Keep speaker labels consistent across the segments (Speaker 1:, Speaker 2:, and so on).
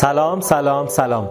Speaker 1: سلام سلام سلام.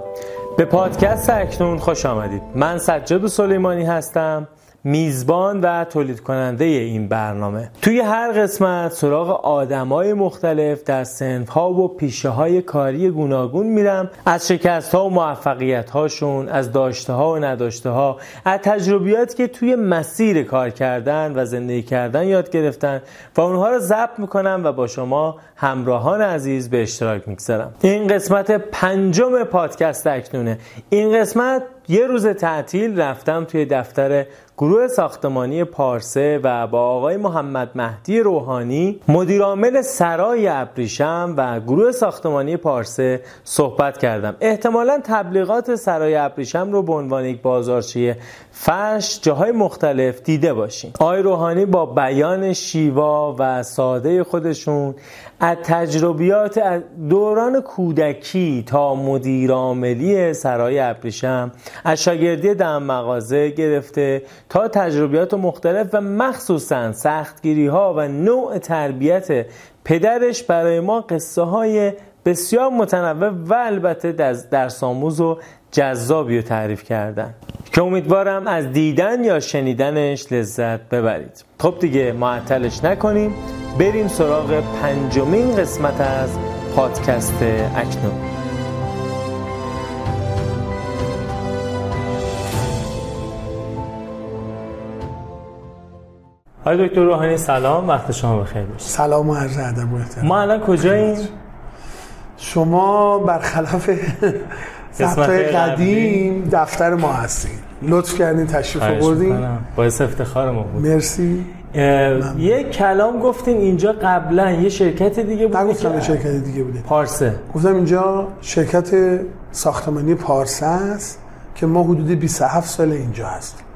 Speaker 1: به پادکست اکنون خوش آمدید. من سجاد سلیمانی هستم. میزبان و تولید کننده این برنامه. توی هر قسمت سراغ آدمای مختلف در سنف ها و پیشه های کاری گوناگون میرم. از شکست ها و موفقیت هاشون از داشته ها و نداشته ها از تجربیاتی که توی مسیر کار کردن و زندگی کردن یاد گرفتن و اونها رو ضبط می‌کنم و با شما همراهان عزیز به اشتراک می‌گذارم. این قسمت پنجم پادکست اکنونه. این قسمت یه روز تعطیل رفتم توی دفتر گروه ساختمانی پارسه و با آقای محمد مهدی روحانی مدیرعامل سرای ابریشم و گروه ساختمانی پارسه صحبت کردم. احتمالا تبلیغات سرای ابریشم رو به عنوان یک بازارچه فرش جاهای مختلف دیده باشین. آقای روحانی با بیان شیوا و ساده خودشون از تجربیات از دوران کودکی تا مدیرعاملی سرای ابریشم از شاگردی دم مغازه گرفته تا تجربیات مختلف و مخصوصا سختگیری ها و نوع تربیت پدرش برای ما قصه های بسیار متنوع و البته درس آموز و جذابی رو تعریف کردن. که امیدوارم از دیدن یا شنیدنش لذت ببرید. خب دیگه معطلش نکنیم. بریم سراغ پنجمین قسمت از پادکست اکنون. آقای دکتر روحانی سلام. وقت شما بخیر باشه.
Speaker 2: سلام و عرض ادب و احترام.
Speaker 1: ما الان کجاییم
Speaker 2: شما برخلاف ضبط قدیم دفتر ما هستین. لطف کردین تشریف آوردین.
Speaker 1: باعث افتخار ما بود.
Speaker 2: مرسی.
Speaker 1: یه کلام گفتین اینجا قبلا. یه شرکت دیگه بود
Speaker 2: نگفتم یه شرکت دیگه بوده.
Speaker 1: پارسه.
Speaker 2: گفتم اینجا شرکت ساختمانی پارسه است که ما حدود 27 سال اینجا هستیم.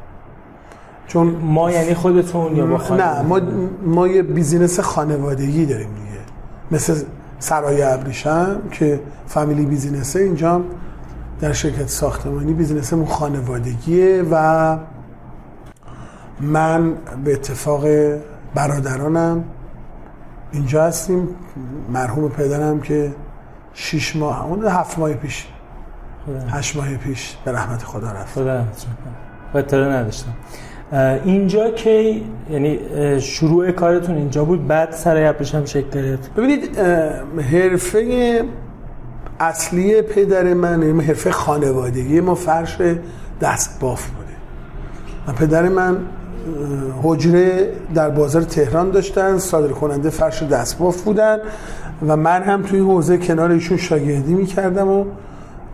Speaker 1: چون ما یعنی خودتون یا با
Speaker 2: نه ما ما یه بیزینس خانوادگی داریم دیگه. مثل سرای ابریشم که فامیلی بیزینسه اینجا در شرکت ساختمانی بیزینسمون خانوادگیه و من به اتفاق برادرانم اینجا هستیم. مرحوم پدرم که شیش ماه اون هفت ماه پیش هشت ماه پیش به رحمت خدا رفت.
Speaker 1: خدا رحمت اطلاع نداشتم. اینجا که یعنی شروع کارتون اینجا بود بعد سرای ابریشم شکل گرفت.
Speaker 2: ببینید حرفه اصلی پدر من یعنی حرفه خانوادگی. ما فرش دست باف بوده. و پدر من حجره در بازار تهران داشتن صادر کننده فرش دست باف بودن و من هم توی حوزه کنار ایشون شاگردی می‌کردم و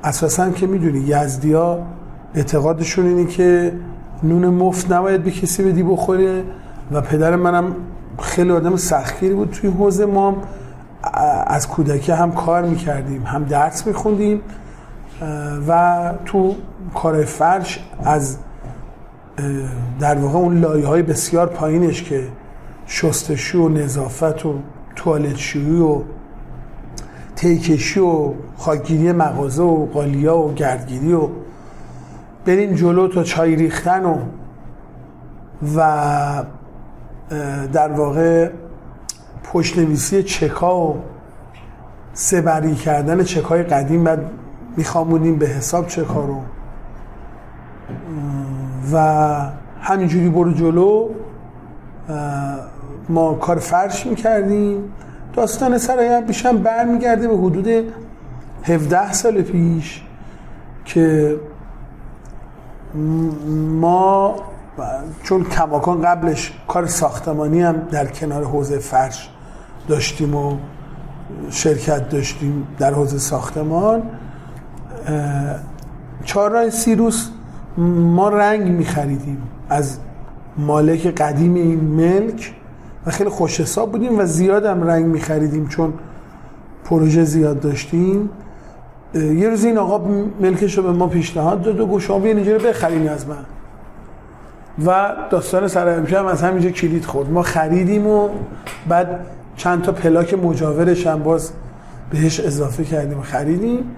Speaker 2: اساسا که می‌دونی یزدی ها اعتقادشون اینه که نون مفت نباید به کسی بدی بخوره. و پدر منم خیلی آدم سختگیری بود توی حوزه ما. از کودکی هم کار می‌کردیم هم درس میخوندیم. و تو کار فرش از در واقع اون لایه های بسیار پایینش که شستشو و نظافت و توالت شویی و تیکشی و خاکگیری مغازه و قالیا و گردگیری و بریم جلو تا چای ریختن و و در واقع پشت نویسی چکا و سبری کردن چکای قدیم بعد میخوامونیم به حساب چکا رو. و همینجوری برو جلو. ما کار فرش می‌کردیم. داستان سرای بیشم برمیگرده به حدود 17 سال پیش که ما چون کماکان قبلش کار ساختمانی هم در کنار حوزه فرش داشتیم و شرکت داشتیم در حوزه ساختمان چهارراه سیروس ما رنگ می خریدیم از مالک قدیم این ملک و خیلی خوش حساب بودیم و زیاد هم رنگ می خریدیم چون پروژه زیاد داشتیم. یه روز این آقا ملکش رو به ما پیشنهاد داد و گفت شما بیان اینجا رو بخرین از من. و داستان سر هم از همینجا کلید خورد. ما خریدیم و بعد چند تا پلاک مجاورش هم باز بهش اضافه کردیم و خریدیم.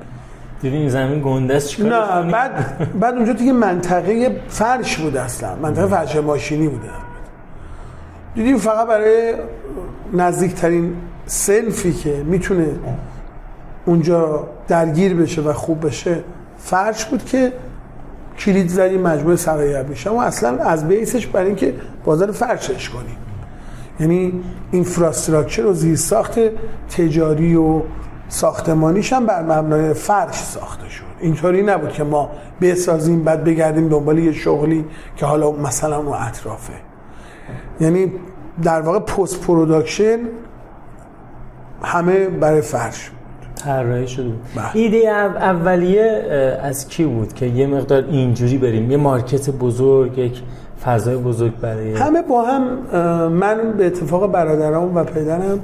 Speaker 1: دیدین این زمین گنده است
Speaker 2: نه بعد بعد اونجا دیگه منطقه فرش بود اصلا. منطقه فرش ماشینی بوده. دیدیم فقط برای نزدیکترین سلفی که می‌تونه اونجا درگیر بشه و خوب بشه فرش بود که کلید زدیم مجموعه سرای ابریشم و اصلا از بیسش برای اینکه بازار فرشش کنیم یعنی اینفراستراکچر و زیرساخت تجاری و ساختمانیش هم بر مبنای فرش ساخته شد. اینطوری نبود که ما بسازیم بعد بگردیم دنبال یه شغلی که حالا مثلا اون اطرافه. یعنی در واقع post production همه برای فرش
Speaker 1: طراحی شده. بود
Speaker 2: بله.
Speaker 1: ایده او- اولیه از کی بود که یه مقدار اینجوری بریم؟ یه market بزرگ یک فضای بزرگ برای
Speaker 2: همه با هم من به اتفاق برادرام و پدرم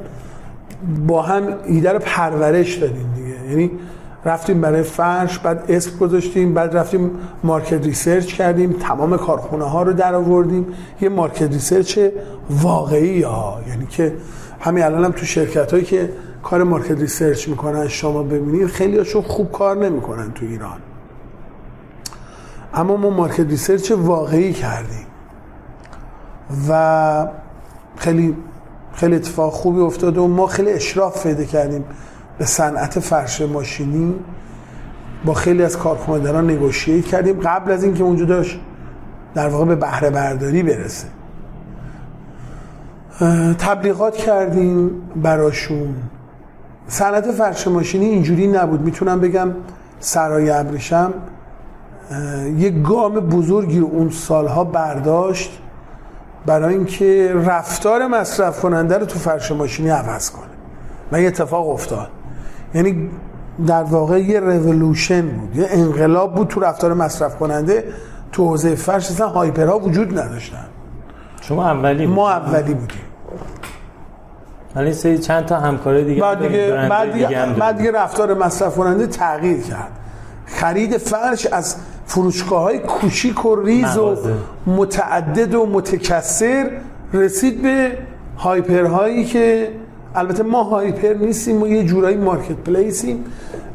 Speaker 2: با هم ایده رو پرورش دادیم دیگه. یعنی رفتیم برای فرش بعد اسم گذاشتیم بعد رفتیم market research کردیم تمام کارخونه ها رو در آوردیم. یه market research واقعی ها یعنی که همین الان هم تو شرکت هایی که کار market research می‌کنن شما ببینید خیلی هاشون خوب کار نمی‌کنن تو ایران. اما ما market research واقعی کردیم. و خیلی خیلی اتفاق خوبی افتاده و ما خیلی اشراف پیدا کردیم به صنعت فرش ماشینی. با خیلی از کارخانه‌داران نگوشییت کردیم. قبل از اینکه اونجا داشت در واقع به بهره برداری برسه. تبلیغات کردیم براشون. صنعت فرش ماشینی اینجوری نبود. می‌تونم بگم سرای ابریشم یه گام بزرگی رو اون سالها برداشت برای اینکه رفتار مصرف کننده رو تو فرش ماشینی عوض کنه. و یه اتفاق افتاد. یعنی در واقع یه رولوشن بود یه انقلاب بود تو رفتار مصرف کننده تو حوزه فرش اصلا هایپرها وجود نداشتن.
Speaker 1: شما اولی بود.
Speaker 2: ما اولی بودیم.
Speaker 1: ولی سری چند تا همکار دیگه
Speaker 2: بعد دیگه بعد
Speaker 1: دیگه
Speaker 2: دیگه, بعد
Speaker 1: داریم.
Speaker 2: دیگه رفتار مصرف کننده تغییر کرد خرید فرش از فروشگاه های کوچیک و ریز و. متعدد و متکثر رسید به هایپرهایی که البته ما هایپر نیستیم ما یه جورایی مارکت پلیسیم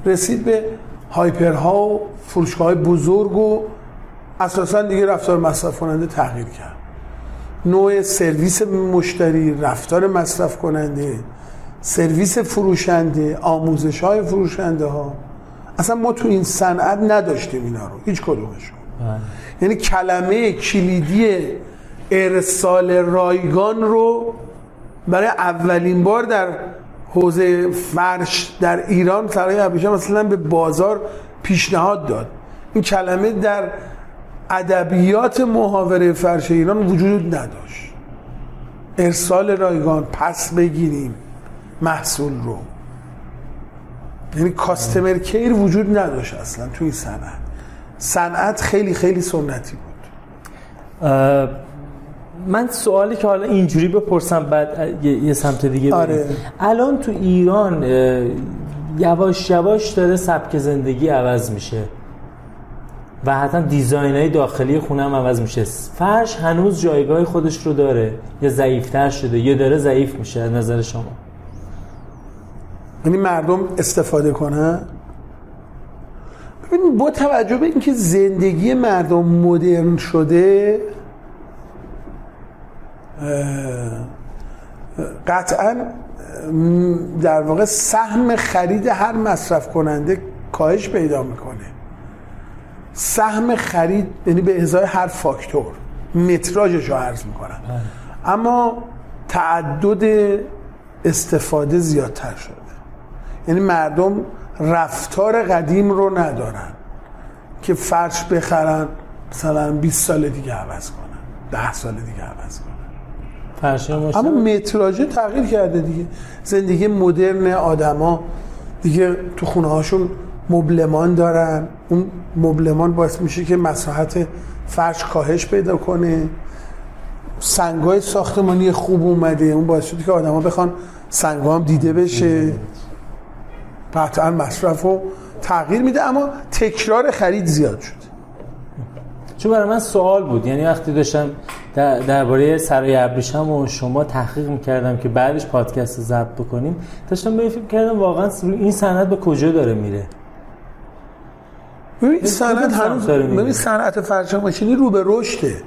Speaker 2: رسید به هایپرها و فروشگاه های بزرگ و اساسا دیگه رفتار مصرف کننده تغییر کرد نوع سرویس مشتری رفتار مصرف کننده سرویس فروشنده آموزش های فروشنده ها اصلا ما تو این صنعت نداشتیم اینا رو هیچ کدومشون.
Speaker 1: بله.
Speaker 2: یعنی کلمه کلیدی ارسال رایگان رو برای اولین بار در حوزه فرش در ایران سرای ابریشم مثلا به بازار پیشنهاد داد. این کلمه در ادبیات محاوره فرش ایران وجود نداشت. ارسال رایگان پس بگیریم محصول رو. یعنی کاستمر کیر وجود نداشت اصلا توی این صنعت. صنعت خیلی خیلی سنتی بود.
Speaker 1: من سوالی که حالا اینجوری بپرسم بعد یه, سمت دیگه بریم.
Speaker 2: آره.
Speaker 1: الان تو ایران یواش یواش داره سبک زندگی عوض میشه. و حتی دیزاین های داخلی خونه هم عوض میشه. فرش هنوز جایگاه خودش رو داره. یا ضعیفتر شده یا داره ضعیف میشه از نظر شما.
Speaker 2: یعنی مردم استفاده کنن؟ ببینید با توجه به اینکه زندگی مردم مدرن شده قطعا در واقع سهم خرید هر مصرف کننده کاهش پیدا می‌کنه. سهم خرید یعنی به ازای هر فاکتور متراژش رو عرض می‌کنم. اما تعدد استفاده زیادتر شده. یعنی مردم رفتار قدیم رو ندارن که فرش بخرن مثلا 20 سال دیگه عوض کنن 10 سال دیگه عوض کنن. اما متراژه تغییر کرده دیگه. زندگی مدرن آدما دیگه تو خونه هاشون مبلمان دارن. اون مبلمان باعث میشه که مساحت فرش کاهش پیدا کنه. سنگای ساختمانی خوب اومده. اون باعث شده که آدما بخوان سنگا هم دیده بشه. قطعا مصرف رو تغییر میده اما تکرار خرید زیاد شد
Speaker 1: چون برای من سوال بود. یعنی وقتی داشتم در- درباره سرای ابریشم و شما تحقیق می‌کردم که بعدش پادکست رو ضبط بکنیم داشتم به فکر کردم واقعا این صنعت به کجا داره میره؟
Speaker 2: ببین صنعت هنوز ببین صنعت فرش ماشینی رو به رشده.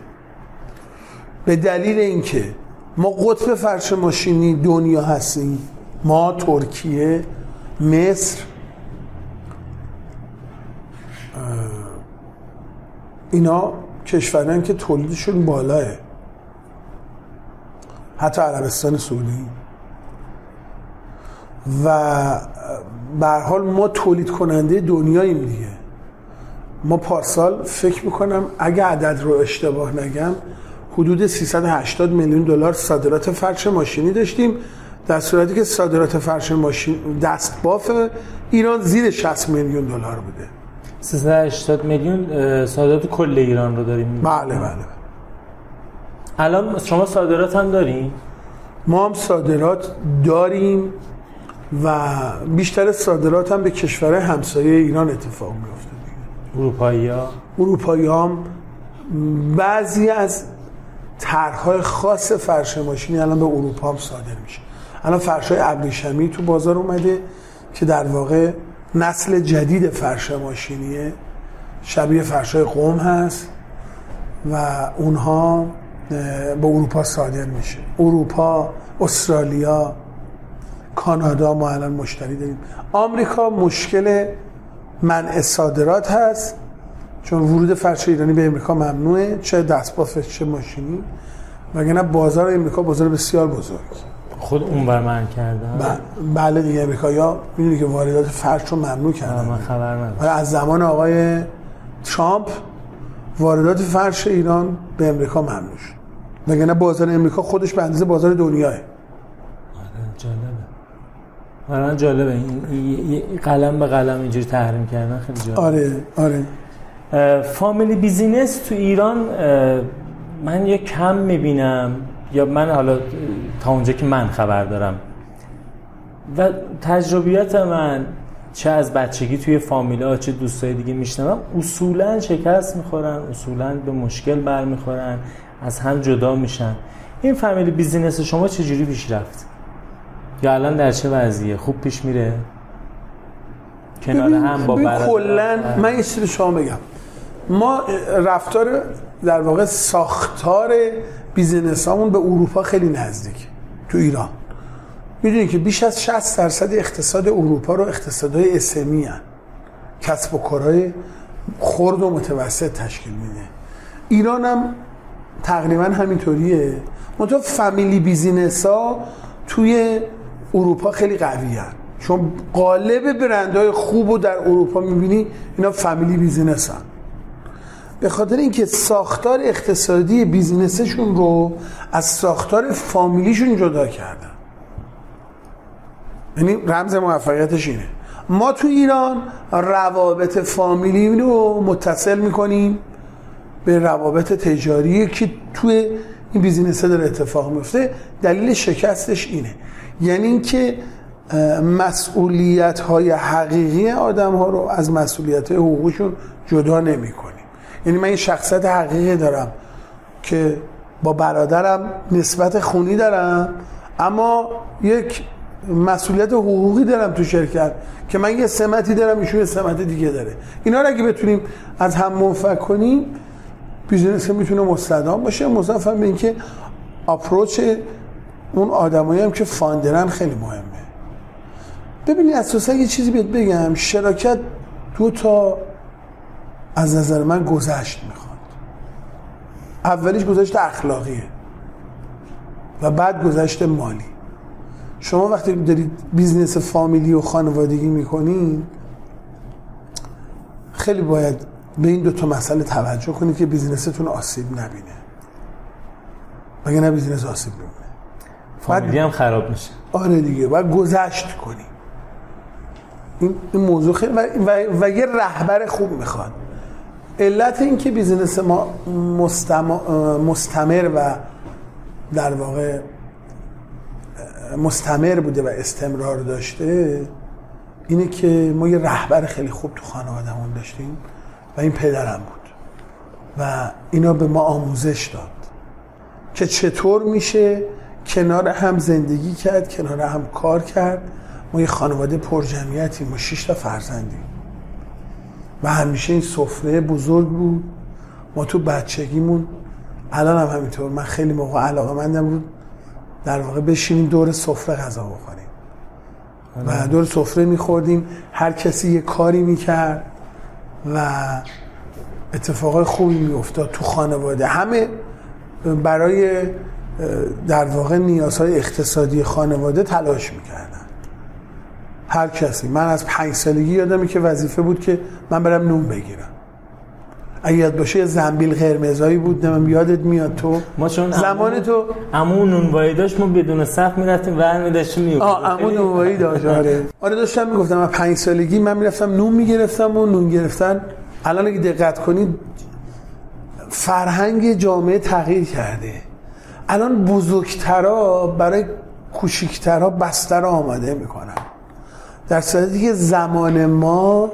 Speaker 2: به دلیل اینکه ما قطب فرش ماشینی دنیا هستیم ما ترکیه مصر اینا کشورن که تولیدشون بالاه. حتی عربستان سعودی. و به حال ما تولید کننده دنیاییم دیگه. ما پارسال فکر می‌کنم اگه عدد رو اشتباه نگم حدود 380 میلیون دلار صادرات فرش ماشینی داشتیم. در صورتی که صادرات فرش ماشین دستباف ایران زیر 60 میلیون دلار بوده.
Speaker 1: 380 میلیون صادرات کل ایران رو داریم.
Speaker 2: بله بله
Speaker 1: الان شما صادرات هم دارین؟
Speaker 2: ما هم صادرات داریم و بیشتر صادرات هم به کشور همسایه ایران اتفاق میفته
Speaker 1: اروپایی ها
Speaker 2: اروپایی هم بعضی از طرحهای خاص فرش ماشینی الان به اروپا هم صادر میشه. الان فرش های ابریشمی تو بازار اومده که در واقع نسل جدید فرش ماشینیه. شبیه فرش های قوم هست و اونها به اروپا صادر میشه. اروپا استرالیا کانادا ما الان مشتری داریم. آمریکا مشکل منع صادرات هست چون ورود فرش ایرانی به امریکا ممنوعه چه دستباف چه ماشینی. وگرنه بازار امریکا بازار بسیار بزرگ.
Speaker 1: خود اون بر من کردن
Speaker 2: بله دیگه امریکا یا می‌دونی که واردات فرش رو ممنوع کردن.
Speaker 1: من خبر ندارم.
Speaker 2: از زمان آقای ترامپ واردات فرش ایران به امریکا ممنوع شد. وگرنه بازار امریکا خودش به اندازه بازار دنیاه.
Speaker 1: واقعا جالبه. این قلم به قلم اینجوری تحریم کردن خیلی جالبه.
Speaker 2: آره آره.
Speaker 1: فامیلی بیزینس تو ایران من یه کم می‌بینم. یا من حالا تا اونجا که من خبر دارم. و تجربیات من چه از بچگی توی فامیلا چه دوستای دیگه میشنوم اصولا شکست می‌خورن اصولا به مشکل برمیخورن از هم جدا میشن. این family business شما چجوری پیش رفت یا الان در چه وضعیه؟ خوب پیش میره؟ کنار هم با
Speaker 2: کلا من یه چیزی شما بگم. ما رفتار در واقع ساختار business همون به اروپا خیلی نزدیک تو ایران. می‌دونی که بیش از 60 درصد اقتصاد اروپا رو اقتصادهای SME هن. کسب و کارهای خرد و متوسط تشکیل میده. ایران هم تقریبا همینطوریه. منتها family business ها توی اروپا خیلی قوی هن. چون غالب برندهای خوب رو در اروپا می‌بینی اینا family business هن. به خاطر اینکه ساختار اقتصادی business شون رو از ساختار فامیلیشون جدا کردن یعنی رمز موفقیتش اینه ما تو ایران روابط فامیلی رو متصل می‌کنیم به روابط تجاری که توی این بیزینس داره اتفاق میفته دلیل شکستش اینه یعنی اینکه مسئولیت های حقیقی آدم ها رو از مسئولیت های حقوقشون جدا نمی کنیم یعنی من این شخصیت حقیقی دارم که با برادرم نسبت خونی دارم اما یک مسئولیت حقوقی دارم تو شرکت که من یه سمتی دارم ایشون یه سمت دیگه داره. اینا رو اگه بتونیم از هم منفک کنیم business می‌تونه مستدام باشه. مضاف به اینکه approach اون آدمایی هم که founder ن خیلی مهمه. ببینید اساسا یه چیزی بهت بگم شراکت دو تا از نظر من گذشت می‌خواد. اولیش گذشت اخلاقیه و بعد گذشت مالی. شما وقتی دارید business فامیلی و خانوادگی می‌کنین خیلی باید به این دو تا مسئله توجه کنید که business تون آسیب نبینه. مگه نه business آسیب نبینه؟
Speaker 1: فامیلی هم خراب میشه.
Speaker 2: آره دیگه باید گذشت کنیم این, موضوع خیلی و, و, و یه رهبر خوب می‌خواد. علت این که بیزینس ما مستمر و در واقع مستمر بوده و استمرار داشته اینه که ما یه رهبر خیلی خوب تو خانوادهمون داشتیم و این پدرم بود. و اینا به ما آموزش داد که چطور میشه کنار هم زندگی کرد کنار هم کار کرد. ما یه خانواده پرجمعیتیم ما شش تا فرزندیم. و همیشه این سفره بزرگ بود. ما تو بچگیمون الان هم همینطور من خیلی موقع علاقه مندم رو در واقع بشینیم دور سفره غذا بخوریم. و دور سفره میخوردیم هر کسی یه کاری می‌کرد و اتفاقای خوبی میافتاد تو خانواده. همه برای در واقع نیازهای اقتصادی خانواده تلاش می‌کردن. هر کسی. من از پنج سالگی یادمه که وظیفه بود که من برم نون بگیرم. اگه یاد باشه یه زنبیل قرمزایی بود نمیم یادت میاد تو.
Speaker 1: ما چون
Speaker 2: زمان تو
Speaker 1: امون نونوایی داشت ما بدون صف می‌رفتیم ور میداشتیم میوکیم
Speaker 2: آه امون نونوایی داشت آره. آره داشتم می‌گفتم من پنج سالگی من می‌رفتم نون می‌گرفتم و نون گرفتن. الان اگه دقت کنید فرهنگ جامعه تغییر کرده. الان بزرگترا برای کوچیکترا بستر آماده می‌کنن. در صورتی که زمان ما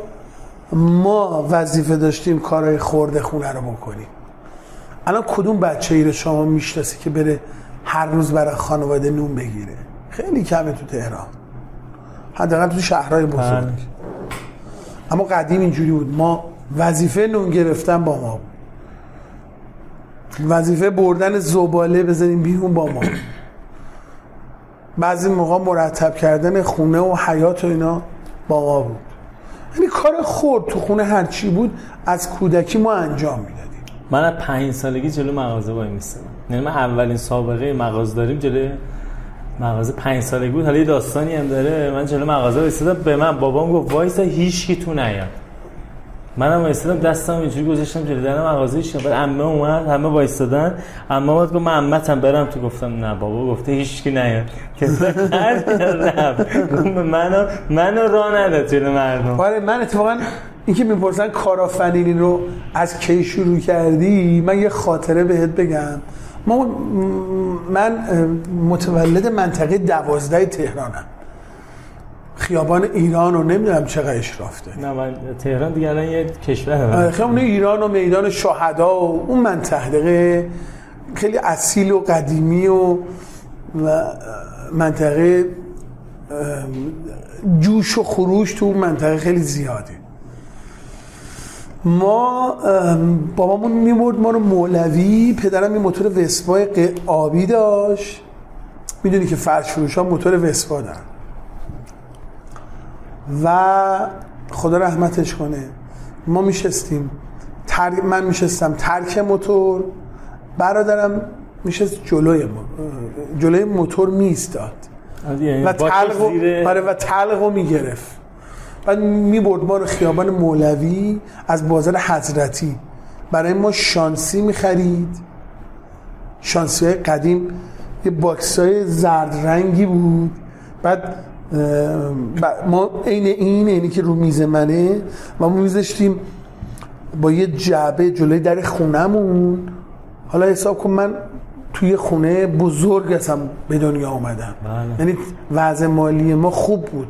Speaker 2: ما وظیفه داشتیم کارهای خورده خونه رو بکنیم. الان کدوم بچه ای رو شما می‌شناسی که بره هر روز برای خانواده نون بگیره؟ خیلی کمه تو تهران. حداقل تو شهرهای بزرگ. اما قدیم اینجوری بود. ما وظیفه نون گرفتن با ما بود. وظیفه بردن زباله بزنیم بیرون با ما. بعضی موقع مرتب کردن خونه و حیات و اینا با ما بود. یعنی کار خورد تو خونه هرچی بود از کودکی ما انجام می‌دادیم.
Speaker 1: من از پنج سالگی جلو مغازه وای میستم یعنی من اولین سابقه مغازه داریم جلو مغازه پنج سالگی بود. حالا یه داستانی هم داره. من جلو مغازه وایسادم به من بابام گفت وایسا هیچ تو نیاد. منم وایسادم دستم اینجوری گذاشتم جلوی در مغازه ایش بعد عمه اومد همه وایسادن عمه اومد گفت من عمتم برم. تو گفتم نه بابا گفته هیچ کی نیاد کسی گفت منو منو راه نداد جلو مردم.
Speaker 2: آره من اتفاقا اینکه می‌پرسن کارآفرینی رو از کی شروع کردی من یه خاطره بهت بگم. ما من متولد منطقه دوازده تهرانم. خیابان ایران رو نمی‌دونم چقدر اشراف داره
Speaker 1: نه من تهران دیگه الان یه کشور
Speaker 2: خیابان ایران و میدان شهدا و اون منطقه. خیلی اصیل و قدیمی و منطقه جوش و خروش تو اون منطقه خیلی زیاده. ما بابامون می‌برد ما رو مولوی پدرم یه موتور وسپای آبی داشت. می‌دونی که فرش فروش ها موتور وسپا دارن. و خدا رحمتش کنه. ما میشستیم. تر... من میشستم ترک موتور. برادرم میشست جلوی جلوی موتور میستاد و تلق آره و تلق می‌گرفت. بعد می‌برد ما رو خیابان مولوی از بازار حضرتی. برای ما شانسی می‌خرید. شانسی های قدیم. یه باکس های زرد رنگی بود. بعد ما عین این اینی که رو میز منه ما میذاشتیم با یه جعبه جلوی در خونمون حالا حساب کن من توی خونه بزرگ هستم به دنیا آمدم
Speaker 1: بله.
Speaker 2: یعنی وضع مالی ما خوب بود.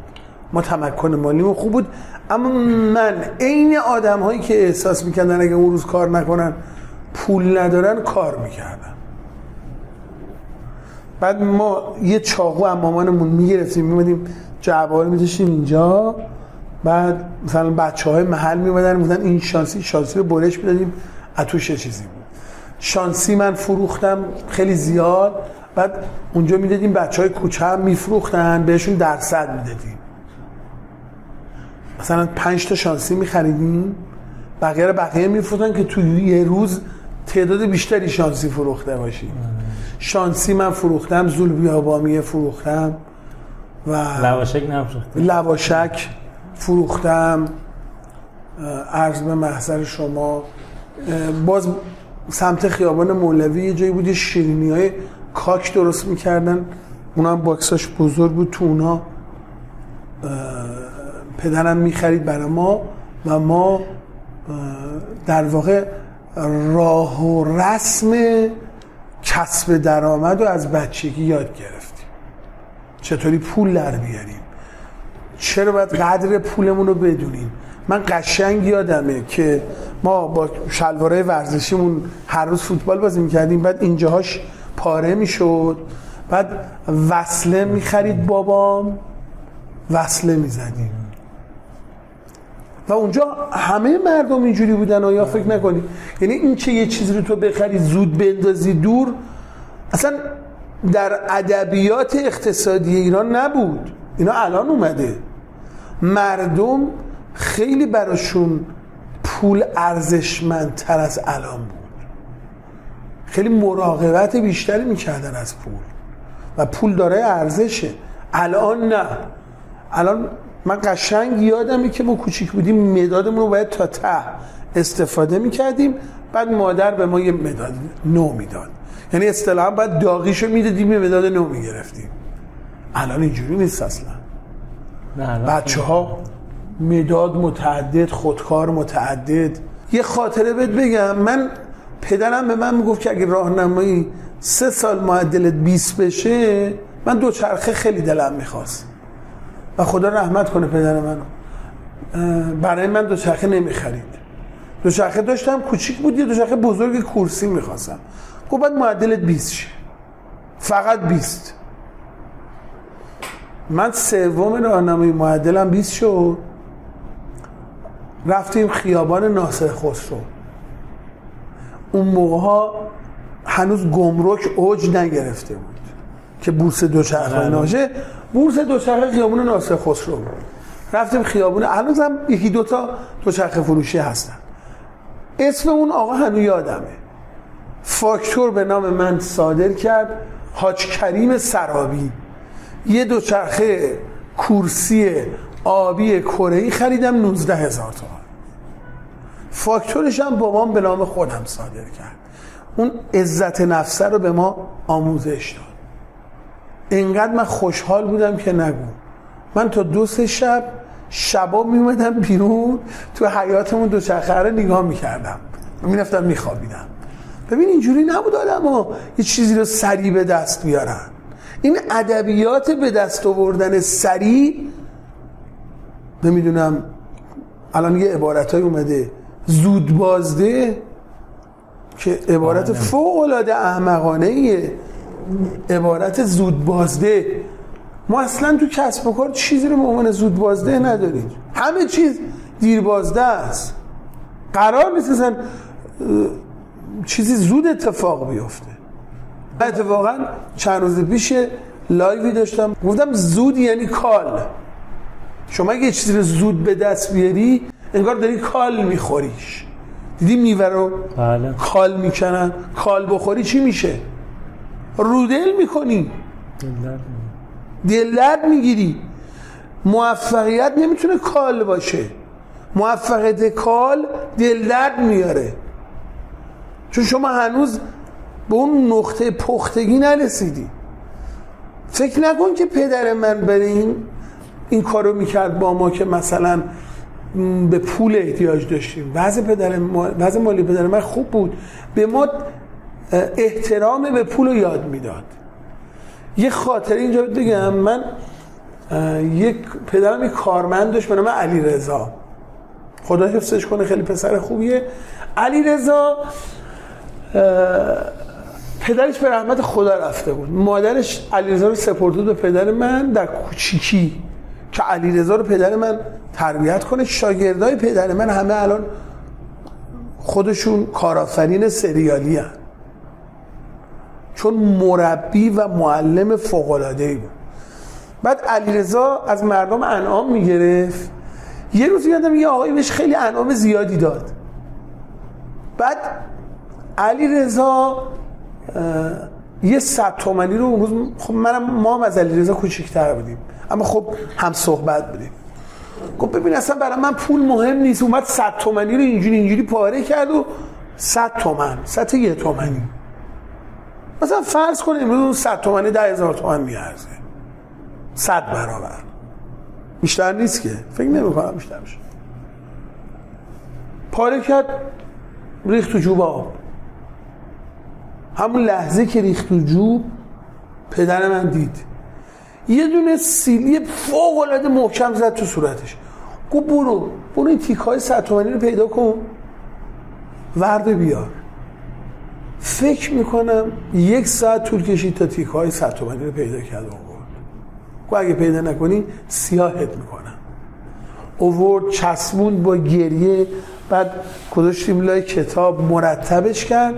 Speaker 2: ما تمکن مالی ما خوب بود. اما من عین آدم هایی که احساس می‌کردن اگه اون روز کار نکنن پول ندارن کار می‌کردن. بعد ما یه چاقو هم مامانمون می‌گرفتیم میمدیم جعبه رو میداشتیم اینجا. بعد مثلا بچه های محل میمدن میدن این شانسی شانسی رو برش می‌دادیم. اتوش چیزی بود؟ شانسی من فروختم خیلی زیاد. بعد اونجا می‌دادیم بچه های کوچه هم میفروختن بهشون درصد می‌دادیم. مثلا پنج تا شانسی میخریدیم. بقیه بقیه میفروختن که توی یه روز تعداد بیشتری شانسی فروخته باشیم. شانسی من فروختم زول بیابامیه فروختم و
Speaker 1: لواشک نفروختم
Speaker 2: لواشک فروختم. عرض به محضر شما. باز سمت خیابان مولوی یه جایی بود یه شیرینی های کاک درست می‌کردن. اونا هم باکساش بزرگ بود. تو اونا پدرم می‌خرید برای ما و ما در واقع راه و رسم کسب درآمد رو از بچگی یاد گرفتیم. چطوری پول در بیاریم؟ چرا باید قدر پولمون رو بدونیم؟ من قشنگ یادمه که ما با شلوارای ورزشیمون هر روز فوتبال بازی می‌کردیم. بعد اینجاهاش پاره می‌شد. بعد وصله می‌خرید بابام وصله می‌زدیم. و اونجا همه مردم اینجوری بودن و یا فکر نکنی. یعنی این که یه چیزی رو تو بخری زود بندازی دور اصلا در ادبیات اقتصادی ایران نبود. اینا الان اومده. مردم خیلی براشون پول ارزشمندتر از الان بود. خیلی مراقبت بیشتری می‌کردن از پول. و پول داره ارزشه. الان نه. الان من قشنگ یادمه که ما کوچیک بودیم مدادمون رو باید تا ته استفاده می‌کردیم. بعد مادر به ما یه مداد نو می‌داد. یعنی اصطلاحا باید داغیشو می‌دادیم یه مداد نو می‌گرفتیم. الان اینجوری نیست اصلا. بچه ها مداد متعدد خودکار متعدد. یه خاطره بهت بگم. من پدرم به من می‌گفت که اگه راهنمایی سه سال معدلت 20 بشه من دو چرخه خیلی دلم می‌خواست. و خدا رحمت کنه پدر منو. برای من دو چرخه نمی‌خرید. دو چرخه داشتم کوچیک بود یه دو چرخه بزرگ کورسی می‌خواستم. گفت بعد معدلت 20 شه. فقط 20 من سوم راهنمایی معدلم 20 شد. رفتیم خیابان ناصر خسرو. اون موقع ها هنوز گمرک اوج نگرفته بود که بورس دوچرخه ناشه. بورس دوچرخه خیابون ناصر خسرو. رفتیم خیابون. هنوزم یکی دوتا دوچرخه فروشی هستن. اسم اون آقا هنوز یادمه. فاکتور به نام من صادر کرد. حاج کریم سرابی. یه دوچرخه کورسی آبی کره خریدم 19 هزار تومان. فاکتورش هم بابام به نام خودم صادر کرد. اون عزت نفسه رو به ما آموزش داد. اینقدر من خوشحال بودم که نگو. من تا دو سه شب شبا میومدم بیرون تو حیاتمون دو رو نگاه می‌کردم. می‌رفتم میخوابیدم. ببین اینجوری نبود آدم ها یه چیزی رو سریع به دست بیارن. این ادبیات به دست آوردن سریع نمی‌دونم الان یه عبارت های اومده زود بازده که عبارت فوق العاده احمقانه ایه عبارت زود بازده ما اصلا تو کسب و کار چیزی رو به عنوان زود بازده نداریم. همه چیز دیر بازده است. قرار نیست اصلا چیزی زود اتفاق بیفته. اتفاقا چند روز پیش لایوی داشتم. گفتم زود یعنی کال. شما اگه چیزی رو زود به دست بیاری انگار داری کال میخوریش. دیدی میوه رو؟
Speaker 1: بله.
Speaker 2: کال می‌کنن کال بخوری چی میشه؟ رودل می‌کنی. دلدرد می‌گیری. موفقیت نمی‌تونه کال باشه. موفقیت کال دلدرد میاره چون شما هنوز به اون نقطه پختگی نرسیدی. فکر نکن که پدر من بریم این کارو می‌کرد با ما که مثلا به پول احتیاج داشتیم. وضع پدر وضع مالی پدر من خوب بود. به ما احترام به پول رو یاد می‌داد. یه خاطره اینجا بگم من یک پدرم یک کارمند داشت به نام علی رضا خدا حفظش کنه خیلی پسر خوبیه. علی رضا پدرش به رحمت خدا رفته بود. مادرش علی رضا رو سپرده به پدر من در کوچیکی که علی رضا رو پدر من تربیت کنه. شاگردای پدر من همه الان خودشون کارآفرین سریالی هن. چون مربی و معلم فوق‌العاده‌ای بود. بعد علیرضا از مردم انعام می‌گرفت. یه روز یادم یه آقایی بهش خیلی انعام زیادی داد. بعد علیرضا یه صد تومنی رو اون روز خب منم ما هم از علیرضا کوچیک‌تر بودیم. اما خب هم صحبت بودیم. گفت ببین اصلا برای من پول مهم نیست. اومد صد تومنی رو اینجوری اینجوری پاره کرد و صد تومن صد یه تومنی. مثلا فرض کن امروز اون صد تومنی ده هزار تومن میارزه. صد برابر. بیشتر نیست که. فکر نمی کنم بیشتر بشه. پاره کرد ریخت تو جوب آب. همون لحظه که ریخت تو جوب پدر من دید. یه دونه سیلی فوق العاده محکم زد تو صورتش. گفت برو برو این تیک های رو پیدا کن. ورده بیار. فکر می‌کنم یک ساعت طول کشید تا تیک های ستومنی رو پیدا کرد آورد گفت اگه پیدا نکنی سیاهت می‌کنم. اوورد چسبوند با گریه. بعد گذاشتیم لای کتاب مرتبش کرد.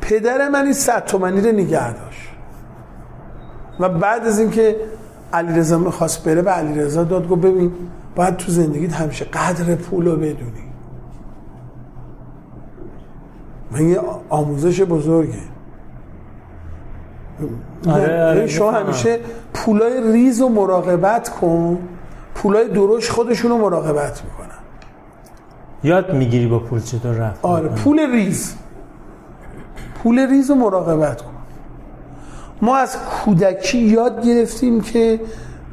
Speaker 2: پدر من این صد تومنی رو نگه داشت. و بعد از اینکه علیرضا می‌خواست بره به علیرضا داد گفت ببین باید تو زندگیت همیشه قدر پول رو بدونی. من یه آموزش بزرگه.
Speaker 1: آره، آره،
Speaker 2: شما
Speaker 1: می‌فهمم.
Speaker 2: همیشه پولای ریز و مراقبت کن پولای درشت خودشون رو مراقبت می‌کنن.
Speaker 1: یاد می‌گیری با پول چطور رفت.
Speaker 2: آره پول ریز. پول ریز و مراقبت کن. ما از کودکی یاد گرفتیم که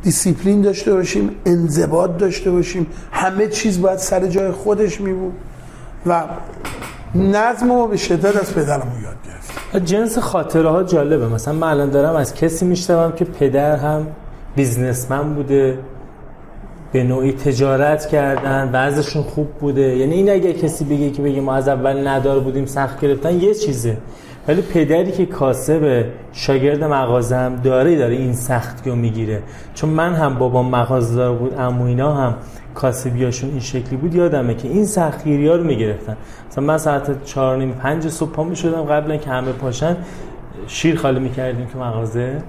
Speaker 2: دیسیپلین داشته باشیم انضباط داشته باشیم همه چیز باید سر جای خودش میبود. و نظم رو به شدت از پدرمون یاد گرفتیم
Speaker 1: جنس خاطره ها جالبه. مثلا من الان دارم از کسی میشنوم که پدر هم businessman بوده به نوعی تجارت کردن وضعشون خوب بوده. یعنی این اگه کسی بگه که بگه ما از اول ندار بودیم سخت گرفتن یه چیزه. ولی پدری که کاسب شاگرد مغازم داره داره این سختی رو می‌گیره. چون من هم بابام مغازدار بود عمو اینا هم کاسبیاشون این شکلی بود یادمه که این سختگیری ها رو می‌گرفتن. مثلا من ساعت چهار نیم پنج صبح پا می‌شدم قبل اینکه همه پاشن شیر خالی می‌کردیم تو مغازه.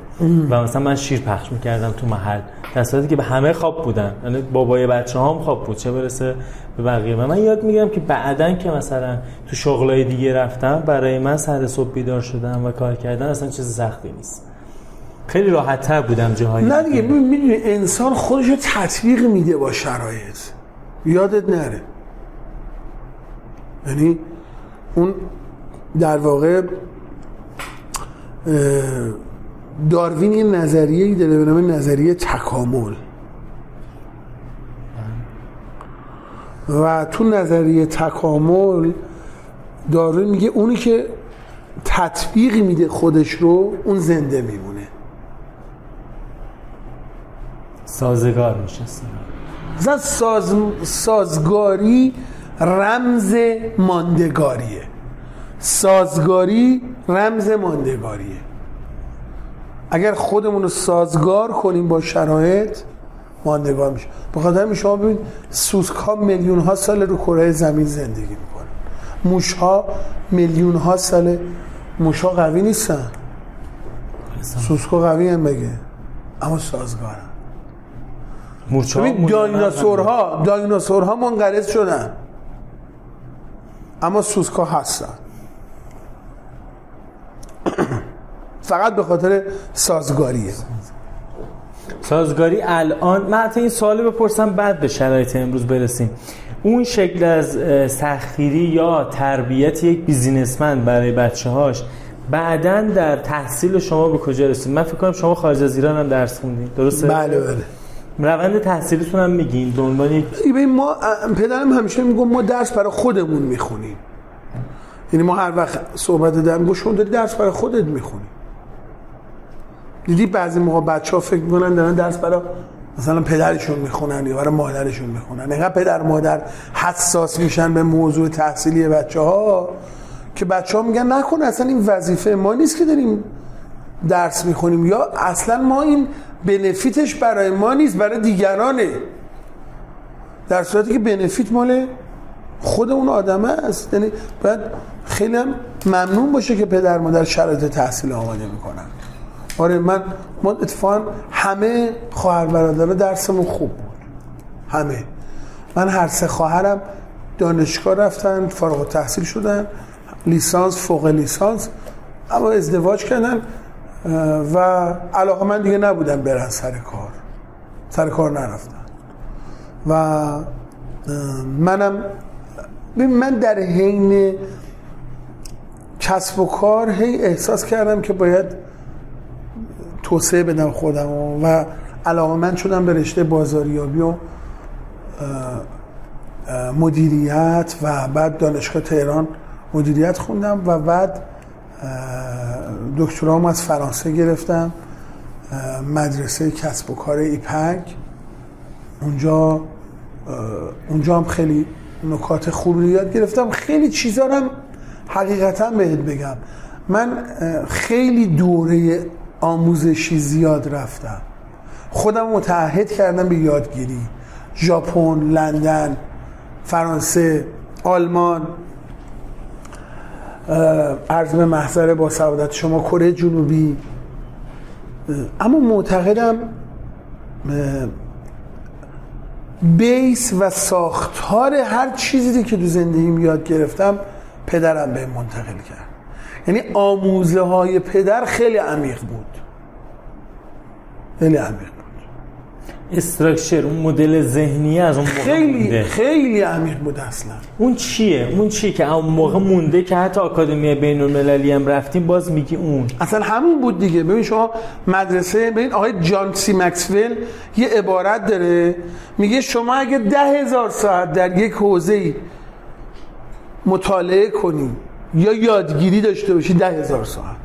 Speaker 1: و مثلا من شیر پخش می‌کردم تو محل. در صورتی که به همه خواب بودن. یعنی بابای بچه هم خواب بود. چه برسه به بقیه. و من یاد می‌گیرم که بعدا که مثلا تو شغلای دیگه رفتم برای من سر صبح بیدار شدم و کار کردن اصلا چیز سختی نیست. خیلی راحت تر بودم جاهایی
Speaker 2: نه دیگه. می‌دونی انسان خودش رو تطبیق میده با شرایط. یادت نره. یعنی اون در واقع داروین یه نظریه ای داره به نام نظریه تکامل. و تو نظریه تکامل داروین میگه اونی که تطبیق میده خودش رو اون زنده میمونه.
Speaker 1: سازگار میشه
Speaker 2: ساز... سازگاری رمز ماندگاریه. سازگاری رمز ماندگاریه. اگر خودمون رو سازگار کنیم با شرایط ماندگار میشه. به خاطر همین شما ببین سوسک ها میلیون ها سال رو کره زمین زندگی می‌کنن. موش ها میلیون ها سال موش ها قوی نیستن. سوسک ها قوی هم بگه. اما سازگارن.
Speaker 1: مورچه
Speaker 2: ببین دایناسورها دایناسورها منقرض شدن. اما سوسکا هستن. فقط به خاطر سازگاریه.
Speaker 1: سازگاری الان من حتی این سوال بپرسم بعد به شرایط امروز برسیم. اون شکل از اه، سختگیری یا تربیت یک بیزینسمن برای بچه هاش بعدا در تحصیل شما به کجا رسید؟ من فکر کنم شما خارج از ایران هم درس خوندین. درسته؟
Speaker 2: بله بله.
Speaker 1: روند تحصیلیتون هم میگین به عنوان
Speaker 2: ما پدرم همیشه میگم ما درس برای خودمون می‌خونیم. یعنی ما هر وقت صحبت داریم میگم شما داری درس برای خودت می‌خونی. دیدی بعضی موقع بچه ها فکر می‌کنن دارن درس برای مثلا پدرشون می‌خونن یا برای مادرشون می‌خونن. اینقدر پدر مادر حساس میشن به موضوع تحصیلی بچه ها که بچه ها میگن نکن اصلا این وظیفه ما نیست که داریم درس می‌خونیم. یا اصلا ما این بنفیتش برای ما نیست برای دیگرانه. در صورتی که بنفیت مال خود اون آدمه است. یعنی باید خیلی هم ممنون باشه که پدر مادر شرایط تحصیل آماده می‌کنن. آره من ما اتفاقا همه خواهر برادرها درسمون خوب بود. همه. من هر سه خواهرم دانشگاه رفتن فارغ التحصیل شدن لیسانس فوق لیسانس اما ازدواج کردن. و علاقه من دیگه نبودم برن سر کار. سر کار نرفتن و منم من در حین کسب و کار هی احساس کردم که باید توسعه بدم خودم و علاقه من شدم به رشته بازاریابی و مدیریت و بعد دانشگاه تهران مدیریت خوندم و بعد دکترام از فرانسه گرفتم مدرسه کسب و کار ایپک. اونجا اونجا هم خیلی نکات خوبی یاد گرفتم. خیلی چیزا هم حقیقتا بهت بگم. من خیلی دوره آموزشی زیاد رفتم. خودم متعهد کردم به یادگیری. ژاپن لندن فرانسه آلمان. عرض به محضر با سعادت شما کره جنوبی. اما معتقدم بیس و ساختار هر چیزی که تو زندگیم یاد گرفتم پدرم به منتقل کرد. یعنی آموزه های پدر خیلی عمیق بود. خیلی عمیق.
Speaker 1: استراکچر اون مدل ذهنی از اون موقع
Speaker 2: خیلی
Speaker 1: مونده.
Speaker 2: خیلی عمیق بود اصلا.
Speaker 1: اون چیه؟ اون چیه که اون موقع مونده که حتی آکادمی بین المللی هم رفتیم باز میگی اون.
Speaker 2: اصلا همون بود دیگه. ببین شما مدرسه ببین آقای جان سی مکسول یه عبارت داره. میگه شما اگه ده هزار ساعت در یک حوزه مطالعه کنی یا یادگیری داشته باشی ده هزار ساعت.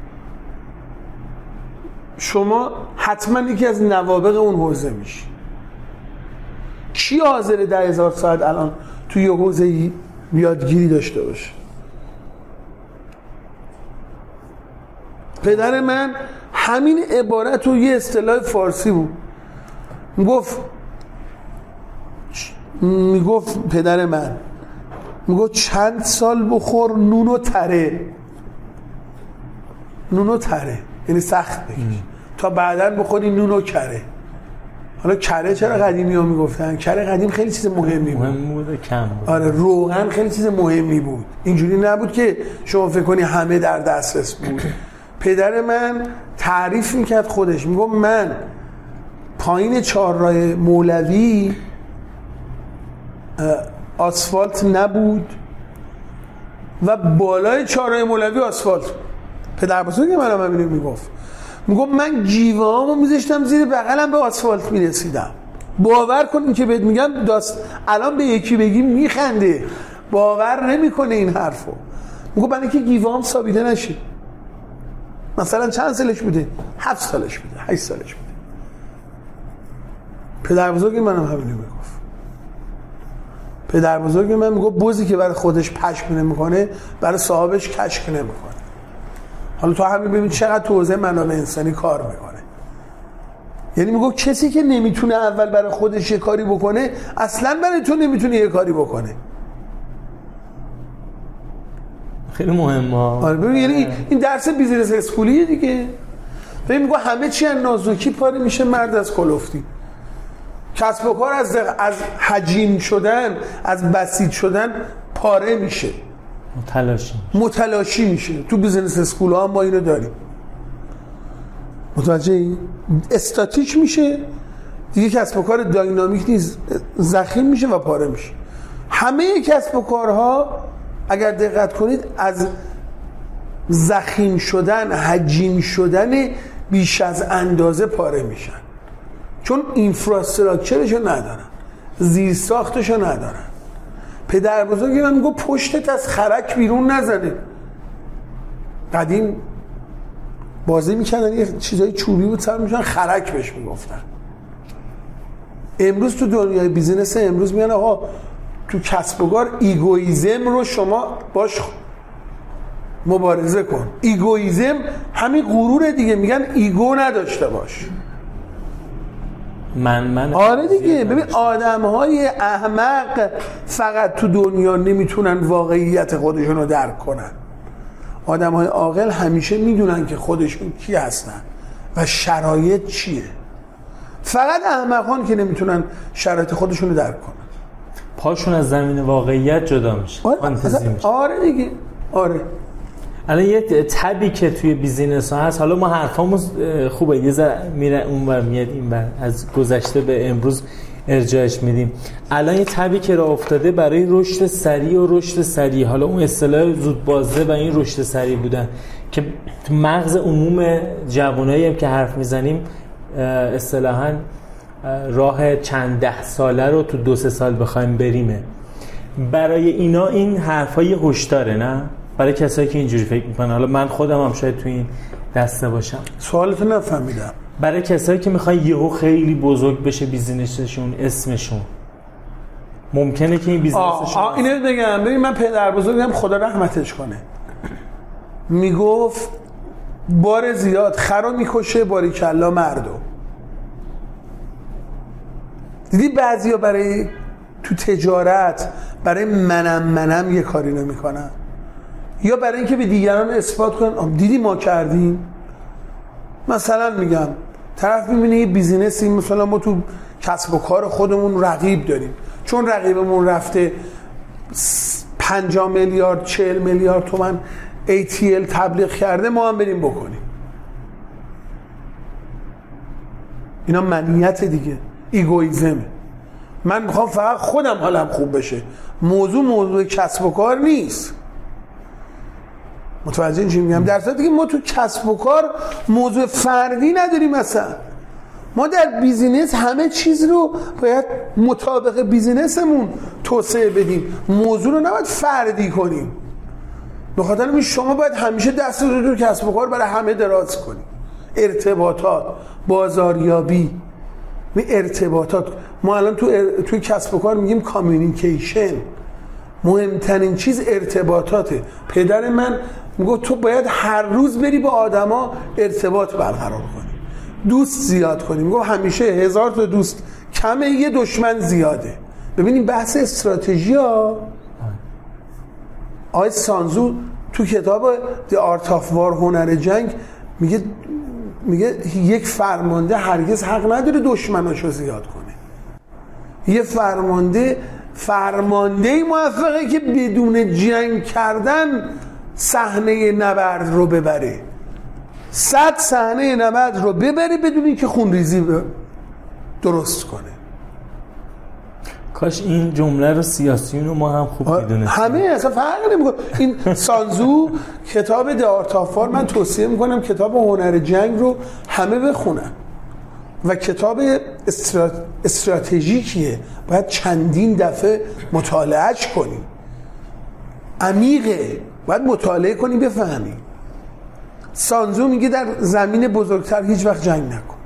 Speaker 2: شما حتما یکی از نوابق اون حوزه میشی. کی حاضر ده هزار ساعت الان توی حوزه یادگیری داشته باشه؟ پدر من همین عبارت رو یه اصطلاح فارسی بود. می‌گفت می‌گفت پدر من می‌گفت چند سال بخور نون و تره. نون و تره یعنی سخت بکش. تا بعدا بخوری نون و کره. حالا کره چرا قدیمی ها می‌گفتن؟ کره قدیم خیلی چیز مهمی بود.
Speaker 1: مهم بود کم بود.
Speaker 2: آره روغن خیلی چیز مهمی بود. اینجوری نبود که شما فکر کنی همه در دسترس بود. پدر من تعریف می‌کرد خودش. میگم من پایین چهارراه مولوی آسفالت نبود و بالای چهارراه مولوی آسفالت. پدر بزرگ منم همینو می‌گفت. می‌گفت من گیوهامو میذاشتم زیر بغلم به آسفالت می‌رسیدم. باور کنین که بهت میگم داست الان به یکی بگی میخنده. باور نمی‌کنه این حرفو. میگه برای اینکه گیوام ثابته نشه. مثلا چند سالش بوده؟ هفت سالش بوده هشت سالش بوده. پدر بزرگ منم همینو می‌گفت. پدر بزرگ من می‌گفت بزی که برای خودش پشم نمی‌کنه برای صاحبش کشک نمی‌کنه. حالا تو همین ببین چقدر تو حوزه منابع انسانی کار می‌کنه. یعنی میگو کسی که نمی‌تونه اول برای خودش یه کاری بکنه اصلا برای تو نمی‌تونه یه کاری بکنه.
Speaker 1: خیلی مهمه.
Speaker 2: آره ببین یعنی این درس بیزینس اسکولیه دیگه. ببین میگو همه چی از نازکی پاره میشه مرد از کلفتی کسب و کار از از حجیم شدن از بسیج شدن پاره میشه.
Speaker 1: تلاشی
Speaker 2: متلاشی میشه. تو business school ها هم ما اینو داریم. متوجه ای؟ استاتیک میشه. دیگه کسب و کار dynamic نیست. ضخیم میشه و پاره میشه. همه کسب و کارها اگر دقت کنید از ضخیم شدن حجیم شدن بیش از اندازه پاره میشن. چون infrastructure شو ندارن. زیر ساختشو ندارن. پدر بزرگ من میگه پشتت از خرک بیرون نزنه. قدیم بازی می‌کردن یه چیزای چوبی بود سرمیشن خرک بهش می‌گفتن. امروز تو دنیای business امروز میگن آقا تو کسب و کار egoism رو شما باش مبارزه کن. egoism همین غرور دیگه میگن ایگو نداشته باش.
Speaker 1: من من
Speaker 2: آره دیگه. ببین آدم های احمق فقط تو دنیا نمی‌تونن واقعیت خودشون رو درک کنن. آدم های عاقل همیشه می‌دونن که خودشون کی هستن و شرایط چیه. فقط احمقان که نمی‌تونن شرایط خودشون رو درک کنن.
Speaker 1: پاشون از زمین واقعیت جدا میشه.
Speaker 2: آره, آره دیگه. آره.
Speaker 1: الان یه تبی که توی بیزینس ها هست حالا ما حرفامون خوبه. یه ذره میره اونور میاد اینور. از گذشته به امروز ارجاعش میدیم. الان یه تبی که راه افتاده برای رشد سریع و رشد سریع. حالا اون اصطلاح زود بازده و این رشد سریع بودن که مغز عموم جوانایی هم که حرف می‌زنیم اصطلاحا اه، راه چند ده ساله رو تو دو سه سال بخوایم بریمه. برای اینا این حرفای هشداره نه؟ برای کسایی که اینجوری فکر می‌کنن. حالا من خودم هم شاید تو این دسته باشم.
Speaker 2: سوالتو نفهمیدم.
Speaker 1: برای کسایی که می‌خوان یهو خیلی بزرگ بشه بیزینسشون اسمشون. ممکنه که این
Speaker 2: آه,
Speaker 1: بیزینسشون
Speaker 2: آه اینو بگم. ببین من پدر بزرگم خدا رحمتش کنه. می‌گفت بار زیاد خرا می‌کشه باری کلا مردو. دیدی بعضیا برای تو تجارت برای منم منم یه کاری نمی‌کنن؟ یا برای اینکه به دیگران اثبات کنن دیدی ما کردیم؟ مثلا میگم طرف می‌بینه یه بیزینسی مثلا ما تو کسب و کار خودمون رقیب داریم. چون رقیبمون رفته س- 50 میلیارد 40 میلیارد تومن ATL تبلیغ کرده ما هم بریم بکنیم. اینا منیت دیگه egoism ه من می‌خوام فقط خودم حالم خوب بشه. موضوع موضوع کسب و کار نیست. متوجه چی میگم؟ در صورتی که ما تو کسب و کار موضوع فردی نداریم مثلا ما در business همه چیز رو باید مطابق business مون توسعه بدیم. موضوع رو نباید فردی کنیم. به خاطر شما باید همیشه دست رو کسب و کار برای همه دراز کنیم. ارتباطات بازاریابی ارتباطات. ما الان تو ار... توی کسب و کار میگیم کامیونیکیشن مهمترین چیز ارتباطاته. پدر من میگه تو باید هر روز بری با آدما ارتباط برقرار کنی. دوست زیاد کنیم میگه همیشه هزار تا دوست کمه یه دشمن زیاده. ببینیم بحث استراتژی ها. آقای سانزو تو کتاب دی آرت آف وار هنر جنگ میگه میگه یک فرمانده هرگز حق نداره دشمناشو زیاد کنه. یه فرمانده فرمانده موفقه که بدون جنگ کردن صحنه نبرد رو ببره. صد صحنه نبرد رو ببره بدون اینکه خونریزی درست کنه.
Speaker 1: کاش این جمله رو سیاسیون رو ما هم خوب می‌دونستیم.
Speaker 2: همه اصلا فرق نمی‌کنه. این سانزو کتاب دارتافار من توصیه می‌کنم کتاب هنر جنگ رو همه بخونن. و کتاب استرات... استراتژیکیه. باید چندین دفعه مطالعهش کنیم عمیقه. باید مطالعه کنی بفهمی. سانزو میگه در زمین بزرگتر هیچ وقت جنگ نکن.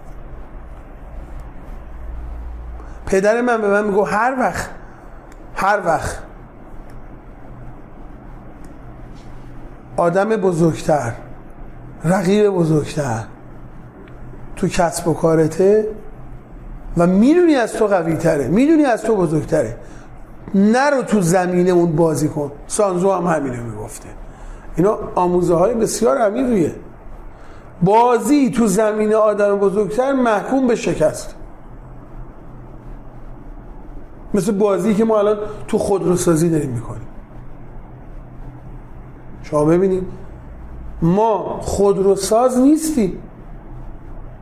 Speaker 2: پدر من به من میگو هر وقت هر وقت آدم بزرگتر رقیب بزرگتر تو کسب و کارته و می‌دونی از تو قوی تره می‌دونی از تو بزرگتره. نرو تو زمینه اون بازی کن. سانزو هم همینه می‌گفته. اینا آموزه های بسیار عمیقیه. بازی تو زمین آدم بزرگتر محکوم به شکست. مثل بازی که ما الان تو خودروسازی داریم می‌کنیم. شما ببینید ما خودروساز نیستیم.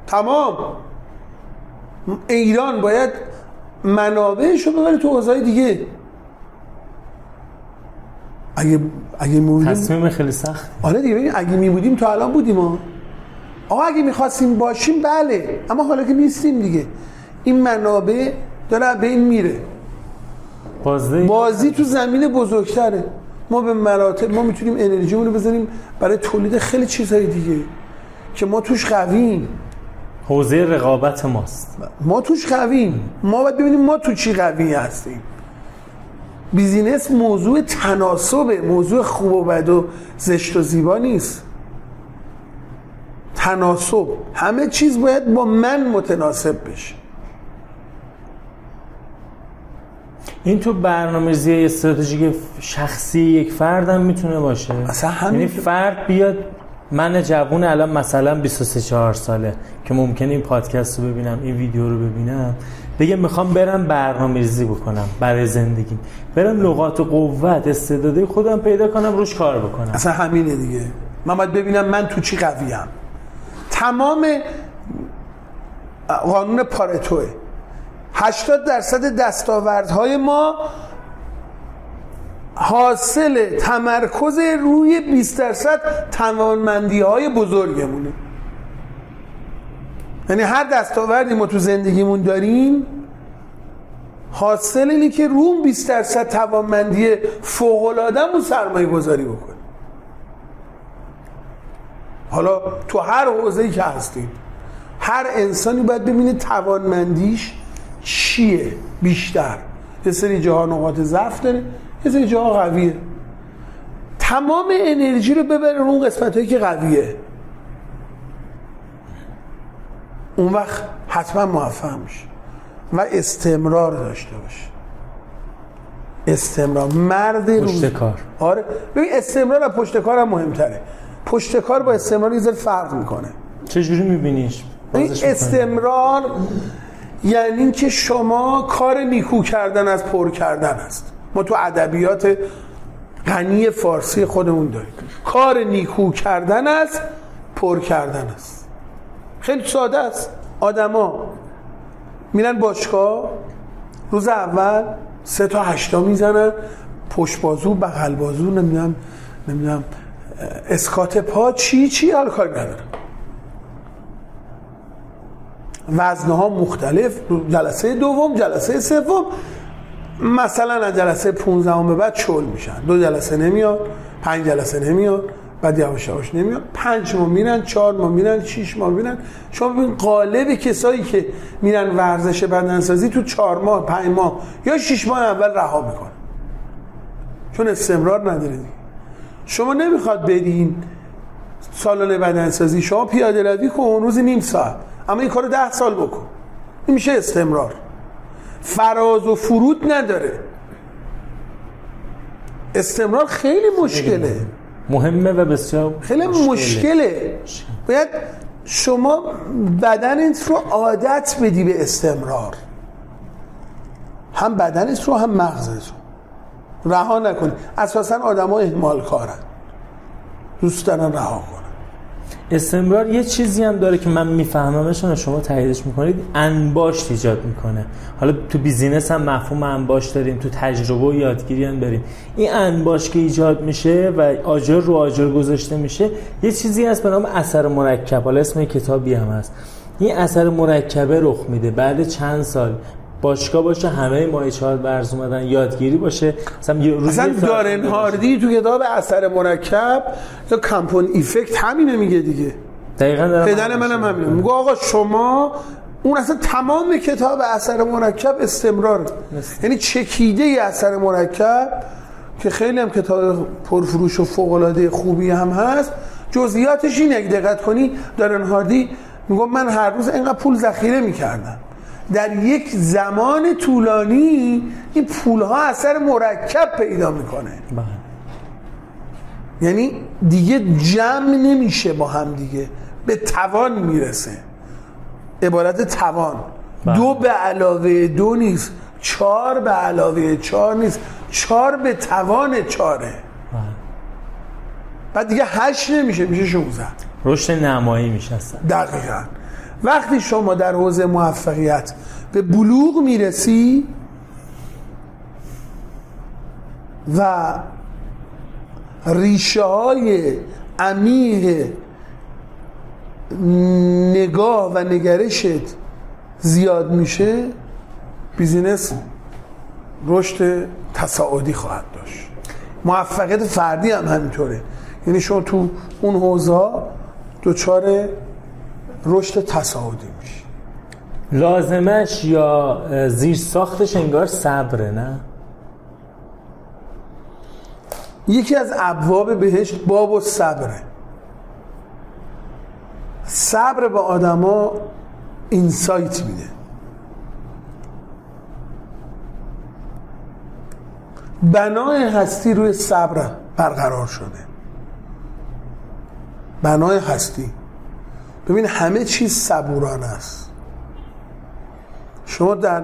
Speaker 2: تمام. ایران باید منابعش رو ببره تو حوزه‌های دیگه. اگه اگه
Speaker 1: میبودیم تصمیم خیلی سخت.
Speaker 2: آره دیگه اگه می بودیم تا الان بودیم ها. آقا اگه می‌خواستیم باشیم بله اما حالا که نیستیم دیگه. این منابع داره به این میره. بازی, بازی تو زمین بزرگتره. ما به مراتب ما می‌تونیم انرژی رو بزنیم برای تولید خیلی چیزهای دیگه که ما توش قویم.
Speaker 1: حوزه رقابت ماست.
Speaker 2: ما توش قویم. ما باید ببینیم ما تو چی قوی هستیم. بیزینس موضوع تناسبه. موضوع خوب و بد و زشت و زیبا نیست. تناسب. همه چیز باید با من متناسب بشه.
Speaker 1: این تو برنامه‌ریزی استراتژیک شخصی یک فردم می‌تونه باشه.
Speaker 2: اصلا همین
Speaker 1: یعنی فرد بیاد من جوون الان مثلا 23 4 ساله که ممکنه این پادکست رو ببینم این ویدیو رو ببینم. بگه می‌خوام برم برنامه ریزی بکنم برای زندگی برم لغات و قوت استعدادی خودم پیدا کنم روش کار بکنم.
Speaker 2: اصلا همینه دیگه. من باید ببینم من تو چی قویم. تمام قانون پارتوه 80 درصد دستاوردهای ما حاصل تمرکز روی 20 درصد توانمندی های بزرگمونه. یعنی هر دستاوردی ما تو زندگیمون داریم حاصل اینه که روم 20 درصد توانمندی فوق العاده سرمایه گذاری بکنیم حالا تو هر حوزه‌ای که هستیم هر انسانی باید ببینه توانمندیش چیه بیشتر. یه سری جاها نقاط ضعف داره یه سری جاها قویه. تمام انرژی رو ببره اون قسمت هایی که قویه. اون وقت حتما موفق میشه. و استمرار داشته باشه. استمرار. مرد
Speaker 1: پشت کار.
Speaker 2: آره. ببین استمرار از پشت کار هم مهمتره. پشت کار با استمرار یه فرق می‌کنه.
Speaker 1: چجوری میبینیش؟
Speaker 2: استمرار یعنی اینکه شما کار نیکو کردن از پر کردن است. ما تو ادبیات غنی فارسی خودمون داریم. کار نیکو کردن است پر کردن است. خیلی ساده است. آدما میرن باشگاه روز اول سه تا هشتا می‌زنن پشت بازو بغل بازو نمی‌دونم نمی‌دونم اسکات پا چی چی حال کار ندارم وزنه ها مختلف جلسه دوم جلسه سوم. مثلا از جلسه 15 به بعد چول میشن. دو جلسه نمیاد پنج جلسه نمیاد بعد یواش یواش نمیاد. پنج ماه میرن چهار ماه میرن شش ماه میرن. شما ببین قالب کسایی که میرن ورزش بدنسازی تو چهار ماه پنج ماه یا شش ماه اول رها می‌کنن. چون استمرار نداره شما نمی‌خواد بدین سالن بدنسازی. شما پیاده روی کن روز نیم ساعت. اما این کارو ده سال بکن. این میشه استمرار. فراز و فرود نداره. استمرار خیلی مشکله.
Speaker 1: مهمه و بسیار
Speaker 2: خیلی مشکله, مشکله. باید شما بدنت رو عادت بدی به استمرار. هم بدنت رو هم مغزت رو. رها نکنی. اساسا آدما اهمال کارن. دوست دارن رها کن
Speaker 1: استمرار یه چیزی هم داره که من میفهممش و شما تاییدش می‌کنید. انباشت ایجاد می‌کنه. حالا تو بیزینس هم مفهوم انباشت داریم تو تجربه و یادگیری هم داریم. این انباشت که ایجاد میشه و آجر رو آجر گذاشته میشه یه چیزی هست به نام اثر مرکب. حالا اسم کتابی هم هست. این اثر مرکبه رخ میده. بعد چند سال باشگاه باشه همه مایچهات برز اومدن یادگیری باشه.
Speaker 2: مثلا یه روزی اصلا دارن هاردی تو کتاب اثر مرکب یا کمپون ایفکت همینه میگه دیگه.
Speaker 1: دقیقاً دارم
Speaker 2: پدر منم همینه. میگه آقا شما اون اصلا تمام کتاب اثر مرکب استمرار. یعنی چکیده ای اثر مرکب که خیلی هم کتاب پرفروش و فوق العاده خوبی هم هست. جزئیاتش اینه اگه دقت کنی دارن هاردی میگم من هر روز اینقدر پول ذخیره می‌کردم. در یک زمان طولانی این پول ها اثر مرکب پیدا می‌کنه. بله. یعنی دیگه جمع نمیشه با هم دیگه. به توان می‌رسه. عبارت توان. بله. دو به علاوه دو نیست. چهار به علاوه چهار نیست. چهار به توان چاره بله. بعد دیگه هشت نمیشه. میشه شونزد
Speaker 1: رشد نمایی میشه
Speaker 2: دقیقا. وقتی شما در حوزه موفقیت به بلوغ می‌رسی و ریشه های عمیق نگاه و نگرشت زیاد میشه بیزینس رشد تصاعدی خواهد داشت. موفقیت فردی هم همینطوره. یعنی شما تو اون حوزه ها دوچار رشد تصاعدی میشه.
Speaker 1: لازمش یا زیر ساختش انگار صبره نه؟
Speaker 2: یکی از ابواب بهشت باب و صبره. صبر به آدما اینسایت میده. بنای هستی روی صبر برقرار شده. بنای هستی. ببین همه چیز صبورانه است. شما در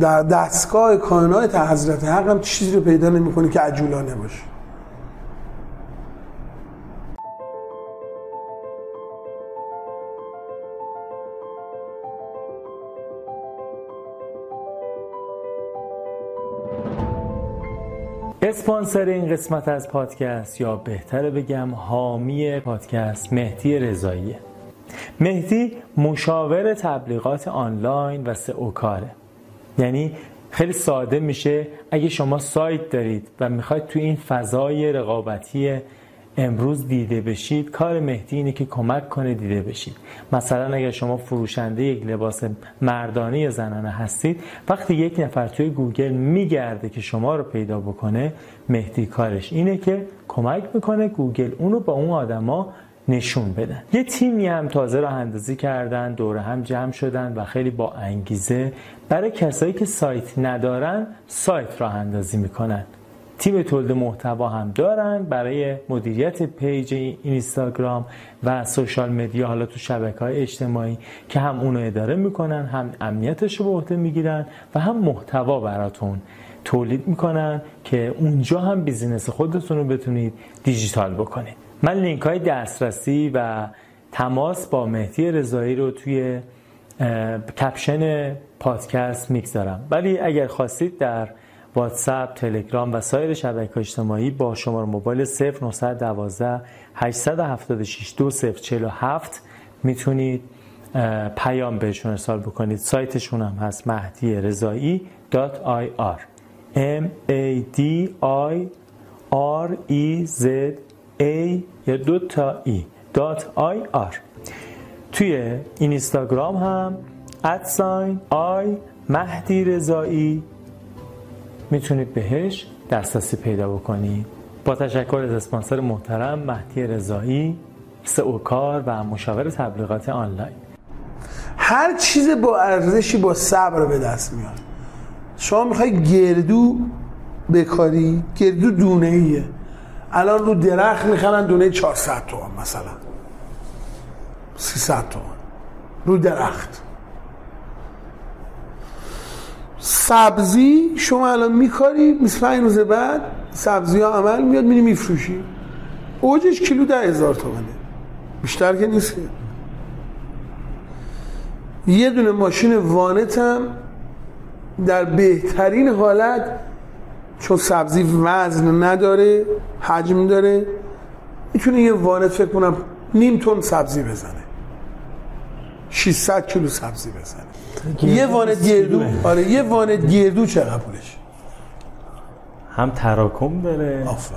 Speaker 2: در دستگاه کائنات حضرت حق هم چیزی رو پیدا نمی‌کنی که عجولانه باشه
Speaker 1: اسپانسر این قسمت از پادکست یا بهتره بگم حامی پادکست مهدی رضاییه. مهدی مشاور تبلیغات آنلاین و SEO کاره یعنی خیلی ساده میشه اگه شما سایت دارید و می‌خواید تو این فضای رقابتی امروز دیده بشید کار مهدی اینه که کمک کنه دیده بشید. مثلا اگر شما فروشنده یک لباس مردانه یا زنانه هستید وقتی یک نفر توی گوگل میگرده که شما رو پیدا بکنه مهدی کارش اینه که کمک می‌کنه گوگل اونو با اون آدما نشون بدن یه تیمی هم تازه راه اندازی کردن دور هم جمع شدن و خیلی با انگیزه برای کسایی که سایت ندارن سایت راه اندازی می‌کنن. تیم تولید محتوا هم دارن برای مدیریت page اینستاگرام و social media حالا تو شبکه های اجتماعی که هم اونو اداره می‌کنن هم امنیتش رو به عهده می‌گیرن و هم محتوا براتون تولید می‌کنن که اونجا هم business خودتون رو بتونید دیجیتال بکنید. من لینک های دسترسی و تماس با مهدی رضایی رو توی کپشن پادکست می‌گذارم. ولی اگر خواستید در واتساپ، تلگرام و سایر شبکه اجتماعی با شماره موبایل 0912 876 2047 می‌تونید پیام بهشون ارسال بکنید. سایتشون هم هست مهدی رضایی .ir m a d i r e z a یا دو تا ای .ir توی اینستاگرام هم ادساین آی مهدی رضایی می‌تونید بهش دسترسی پیدا بکنید. با تشکر از اسپانسر محترم مهدی رضایی سئو کار و مشاور تبلیغات آنلاین.
Speaker 2: هر چیز با ارزشی با صبر به دست میاد. شما می‌خوای گردو بکاری؟ گردو دونه ایه الان رو درخت می‌خرن دونه 400 تومن مثلا. 300 تومن رو درخت. سبزی شما الان میکاری 25 روز بعد سبزی ها عمل میاد میری میفروشی. اوجش کیلو ده هزار تومنه. بیشتر که نیست یه دونه ماشین وانتم در بهترین حالت چون سبزی وزن نداره حجم داره می‌تونه یه وانت فکر کنم نیم تن سبزی بزنه. 600 کیلو سبزی بزنه. یه وانت گردو آره یه وانت گردو چقدر پولش؟
Speaker 1: هم تراکم داره.
Speaker 2: آفر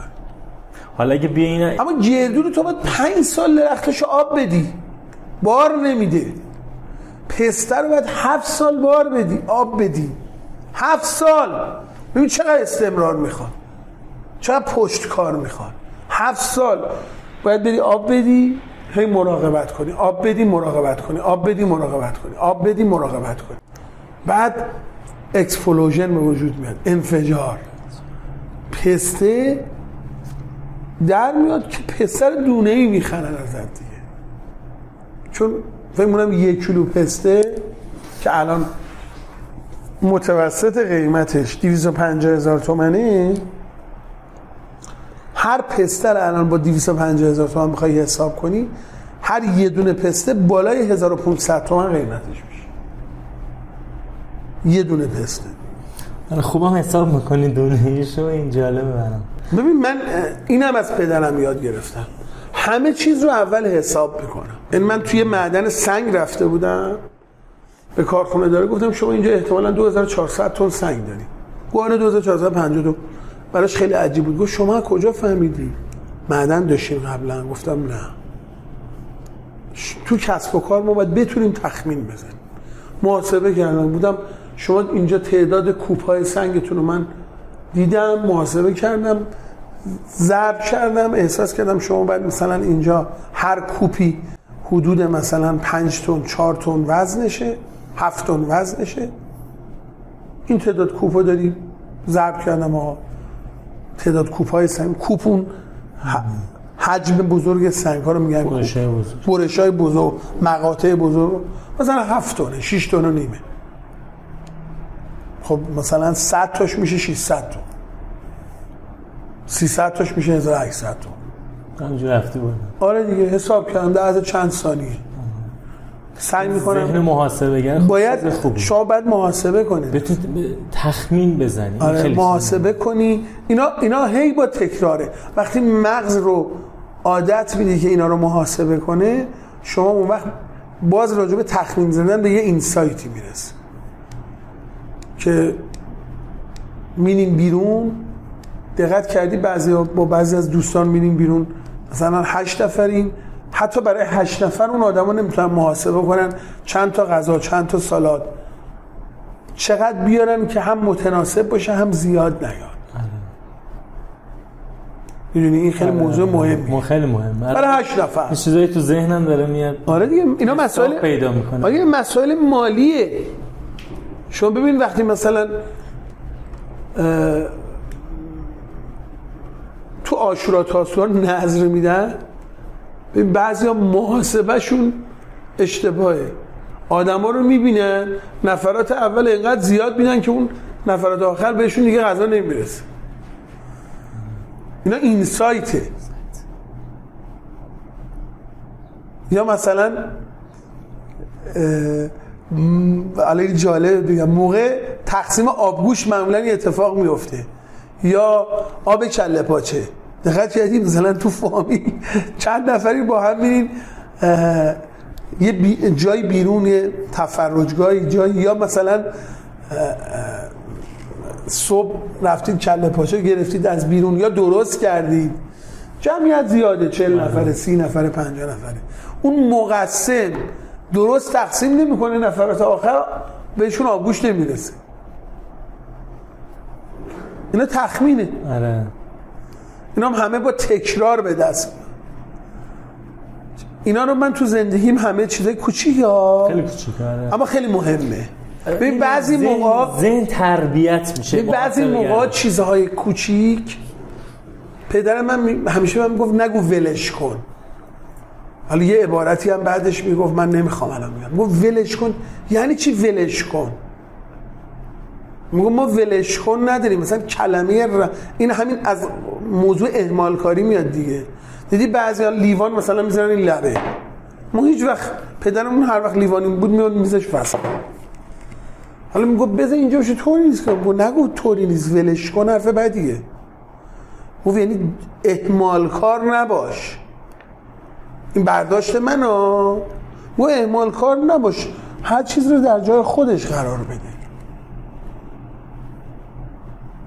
Speaker 1: حالا اگه بیا اینا
Speaker 2: اما گردو رو تو باید پنج سال درختشو آب بدی. بار نمیده. پسته رو باید هفت سال بار بدی آب بدی. هفت سال. ببین چقدر استمرار می‌خواد. چقدر پشتکار می‌خواد. هفت سال. باید بری آب بدی. هی مراقبت کنی. آب بدی مراقبت کنی. آب بدی مراقبت کنی. آب بدی مراقبت کنی. بعد explosion به وجود میاد. انفجار. پسته در میاد که پسر دونه ای می‌خرن ازت دیگه. چون فکر کنم یک کیلو پسته که الان متوسط قیمتش 250 هزار تومنه هر پستر الان با 250 هزار تومن می‌خوای حساب کنی هر یه دونه پسته بالای 1500 تومن قیمتش میشه. یه دونه پسته.
Speaker 1: خوبم حساب می‌کنی دونه این جالبه برام.
Speaker 2: ببین من اینم از پدرم یاد گرفتم. همه چیز رو اول حساب می‌کنم. این من توی معدن سنگ رفته بودم به کارخونه داره گفتم شما اینجا احتمالا 2400 تن سنگ داری گوانه 2450 تو براش خیلی عجیب بود. گفت شما کجا فهمیدی؟ معدن داشتیم قبلا. گفتم نه. تو کسب و کار ما باید بتونیم تخمین بزنیم. محاسبه کردم. بودم شما اینجا تعداد کوپ های سنگتون رو من دیدم محاسبه کردم ضرب کردم احساس کردم شما باید مثلا اینجا هر کوپی حدود مثلا 5 تن 4 تن وزنشه 7 تن وزنشه. این تعداد کوپا داری ضرب کردم آقا. تعداد کوپ های سنگ کوپون حجم بزرگ سنگ ها رو میگن برش های بزرگ. مقاطع بزرگ. مثلا 7 تنه 6 تن و نیمه. خب مثلا 100 تاش میشه 600 تن. 300 تاش میشه 1800
Speaker 1: تن. همینجور رفته بود
Speaker 2: آره دیگه حساب کردم در از چند ثانیه. سعی می‌کنم
Speaker 1: ذهن محاسبه
Speaker 2: باید شما باید محاسبه کنید
Speaker 1: بتون تخمین بزنی.
Speaker 2: آره محاسبه کنی. اینا اینا هی با تکراره. وقتی مغز رو عادت میدی که اینا رو محاسبه کنه شما اون وقت باز راجع به تخمین زدن به یه اینسایتی می‌رسه که میریم بیرون. دقت کردی بعضی با بعضی از دوستان میریم بیرون. مثلا هشت نفریم. حتی برای هشت نفر اون آدما نمی‌تونن محاسبه کنن چند تا غذا چند تا سالاد. چقدر بیارن که هم متناسب باشه هم زیاد نیاد. می‌دونی؟ این خیلی موضوع مهمه
Speaker 1: خیلی مهمه.
Speaker 2: برای هشت نفر.
Speaker 1: این چیزایی تو ذهنم داره میاد.
Speaker 2: آره دیگه اینا مسائل
Speaker 1: پیدا می‌کنه.
Speaker 2: آره مسائل مالیه. شما ببین وقتی مثلا تو آشورا تاسوعا نظر میدن ببین بعضیا محاسبهشون اشتباهه. آدما رو می‌بینن نفرات اول اینقدر زیاد بینن که اون نفرات آخر بهشون دیگه غذا نمی‌رسه. اینا اینسایته. یا مثلا علی جالب بگم. موقع تقسیم آبگوش معمولا اتفاق میفته یا آب کله پاچه دقت کردید مثلا تو فامیل چند نفری با هم میرین یه بی جای بیرون یه تفرجگاه جای یا مثلا صبح رفتید کله پاچه گرفتید از بیرون یا درست کردید. جمعیت زیاده چل نفره سی نفره پنجاه نفره. اون مقسم درست تقسیم نمی‌کنه نفرات آخر بهشون آبگوش نمی‌رسه. اینا تخمینه.
Speaker 1: آره.
Speaker 2: اینا هم همه با تکرار به دست اینا رو من تو زندگیم همه چیزای کوچیک ها.
Speaker 1: خیلی کوچیکه آره.
Speaker 2: اما خیلی مهمه. ببین بعضی موقع
Speaker 1: ذهن تربیت میشه
Speaker 2: بعضی موقع چیزهای کوچیک پدر من می- همیشه من می‌گفت نگو ولش کن. حالا یه عبارتی هم بعدش می‌گفت من نمی‌خوام الان میگم گفت ولش کن. یعنی چی ولش کن؟ میگم ما ولش کن نداریم. مثلا کلمه ر... این همین از موضوع اهمال کاری میاد دیگه. دیدی بعضی لیوان مثلا می‌ذارن این لبه. ما هیچ وقت پدرمون هر وقت لیوانی بود میاد میزش فصل. حالا میگو بذار اینجا بشه طوری نیست که نگو طوری نیست ولش کن حرف بدیه گفت یعنی اهمال کار نباش. این برداشت من ها و اهمال کار نباش. هر چیز رو در جای خودش قرار بده.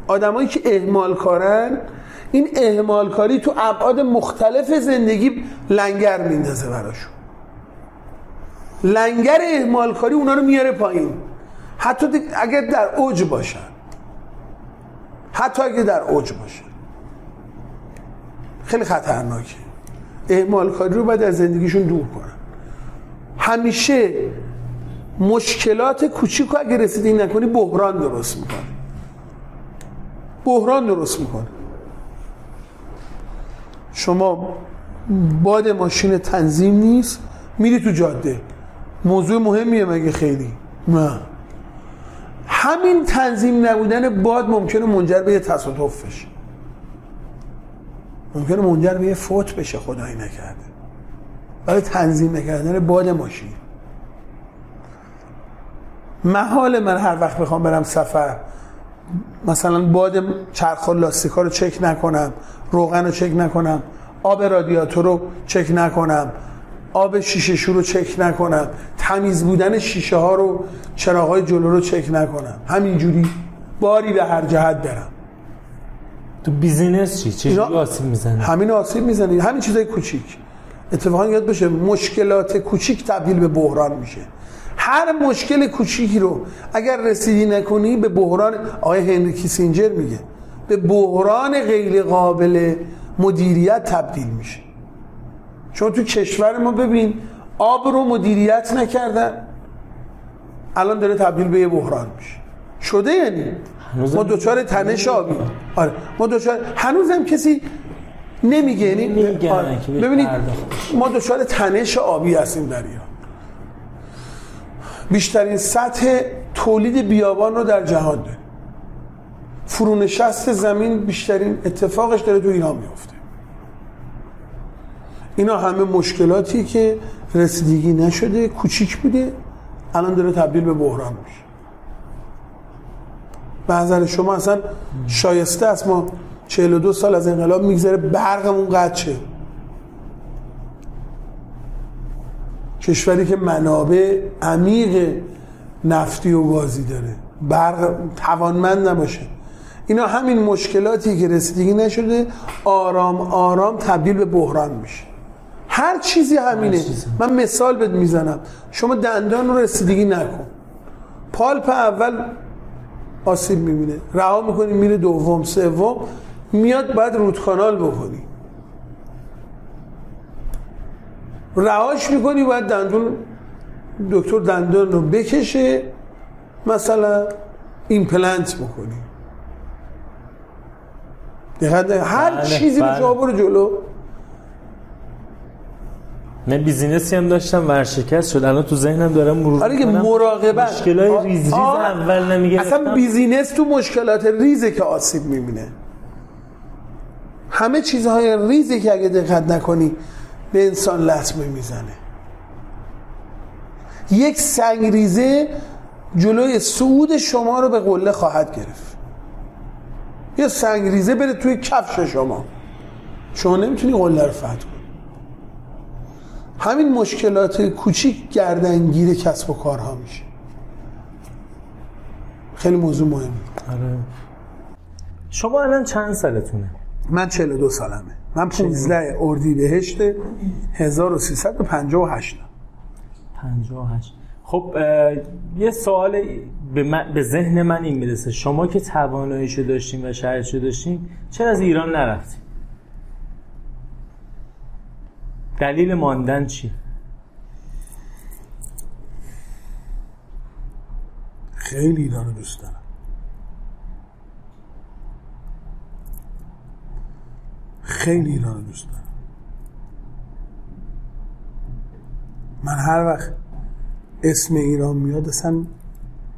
Speaker 2: آدمایی که اهمال کارن این اهمال کاری تو ابعاد مختلف زندگی لنگر میندازه براشون. لنگر اهمال کاری اونا رو میاره پایین. حتی اگر در اوج باشن. حتی اگر در اوج باشن. خیلی خطرناکه. اهمال کاری رو باید از زندگیشون دور کنن. همیشه مشکلات کوچیک رو اگه رسیدگی نکنی بحران درست می‌کنه بحران درست می‌کنه. شما باد ماشین تنظیم نیست میری تو جاده. موضوع مهمیه مگه خیلی؟ نه. همین تنظیم نبودن باد ممکنه منجر به یه تصادف بشه ممکنه منجر به یه فوت بشه خدایی نکرده. برای تنظیم نکردن باد ماشین. محال من هر وقت بخوام برم سفر مثلا باد چرخ و لاستیکا رو چک نکنم روغن رو چک نکنم آب رادیاتور رو چک نکنم آب شیشه شو رو چک نکنم تمیز بودن شیشه ها رو چراغای جلو رو چک نکنم. همینجوری باری به هر جهت برم.
Speaker 1: تو business چی؟
Speaker 2: اینا-
Speaker 1: آسیب می‌زنه
Speaker 2: همین آسیب می‌زنید همین چیزای کوچیک. اتفاقا یاد بشه مشکلات کوچیک تبدیل به بحران میشه. هر مشکل کوچیکی رو اگر رسیدی نکنی به بحران آقای هنری کیسینجر میگه به بحران غیر قابل مدیریت تبدیل میشه. چون تو کشور ما ببین آب رو مدیریت نکردن الان داره تبدیل به یه بحران میشه. شده یعنی؟ ما دوچار تنش آبی. آره. ما دوچار هنوزم کسی نمیگه یعنی آره. ببینید ما دچار تنش آبی هستیم در ایران. بیشترین سطح تولید بیابان رو در جهان داریم فرونشست زمین بیشترین اتفاقش داره تو ایران میفته. اینا همه مشکلاتی که رسیدگی نشده کوچیک بوده الان داره تبدیل به بحران میشه. به نظر شما اصلا شایسته است ما 42 سال از انقلاب میگذره برقمون قطع شه. کشوری که منابع عمیق نفتی و گازی داره. برق توانمند نباشه. اینا همین مشکلاتی که رسیدگی نشده آرام آرام تبدیل به بحران میشه. هر چیزی همینه.
Speaker 1: چیزی.
Speaker 2: من مثال بهت می‌زنم. شما دندان رو رسیدگی نکن. پالپ اول آسیب می‌بینه. رها می‌کنی میره دوم سوم. میاد بعد رود کانال بکنی. رهاش می‌کنی باید دندون دکتر دندان رو بکشه مثلا ایمپلنت بکنی. دقت هر
Speaker 1: بله،
Speaker 2: چیزی رو
Speaker 1: بله.
Speaker 2: شما برو جلو.
Speaker 1: من business ی هم داشتم ورشکست شد. الان تو ذهنم دارم مرور
Speaker 2: آره که. مراقبت.
Speaker 1: مشکلای ریز ریز اول نمی‌گرفتم.
Speaker 2: اصلا business تو مشکلات ریزه که آسیب می‌بینه. همه چیزهای ریزه که اگه دقت نکنی به انسان لطمه می‌زنه. یک سنگ ریزه جلوی صعود شما رو به قله خواهد گرفت. یه سنگ ریزه بره توی کفش شما. شما نمی‌تونی قله رو فتح کنی. همین مشکلات کوچیک گردنگیر کسب و کارها میشه. خیلی موضوع مهمه.
Speaker 1: آره. شما الان چند سالتونه؟
Speaker 2: من 42 سالمه. من 15 اردیبهشت 1358
Speaker 1: 58 خب یه سوال به, من- به ذهن من این می‌رسه. شما که تواناییشو داشتین و شرایطشو داشتین چرا از ایران نرفتین؟ دلیل ماندن چی
Speaker 2: خیلی ایران رو دوست دارم. خیلی ایران دوست دارم. من هر وقت اسم ایران میاد اصلا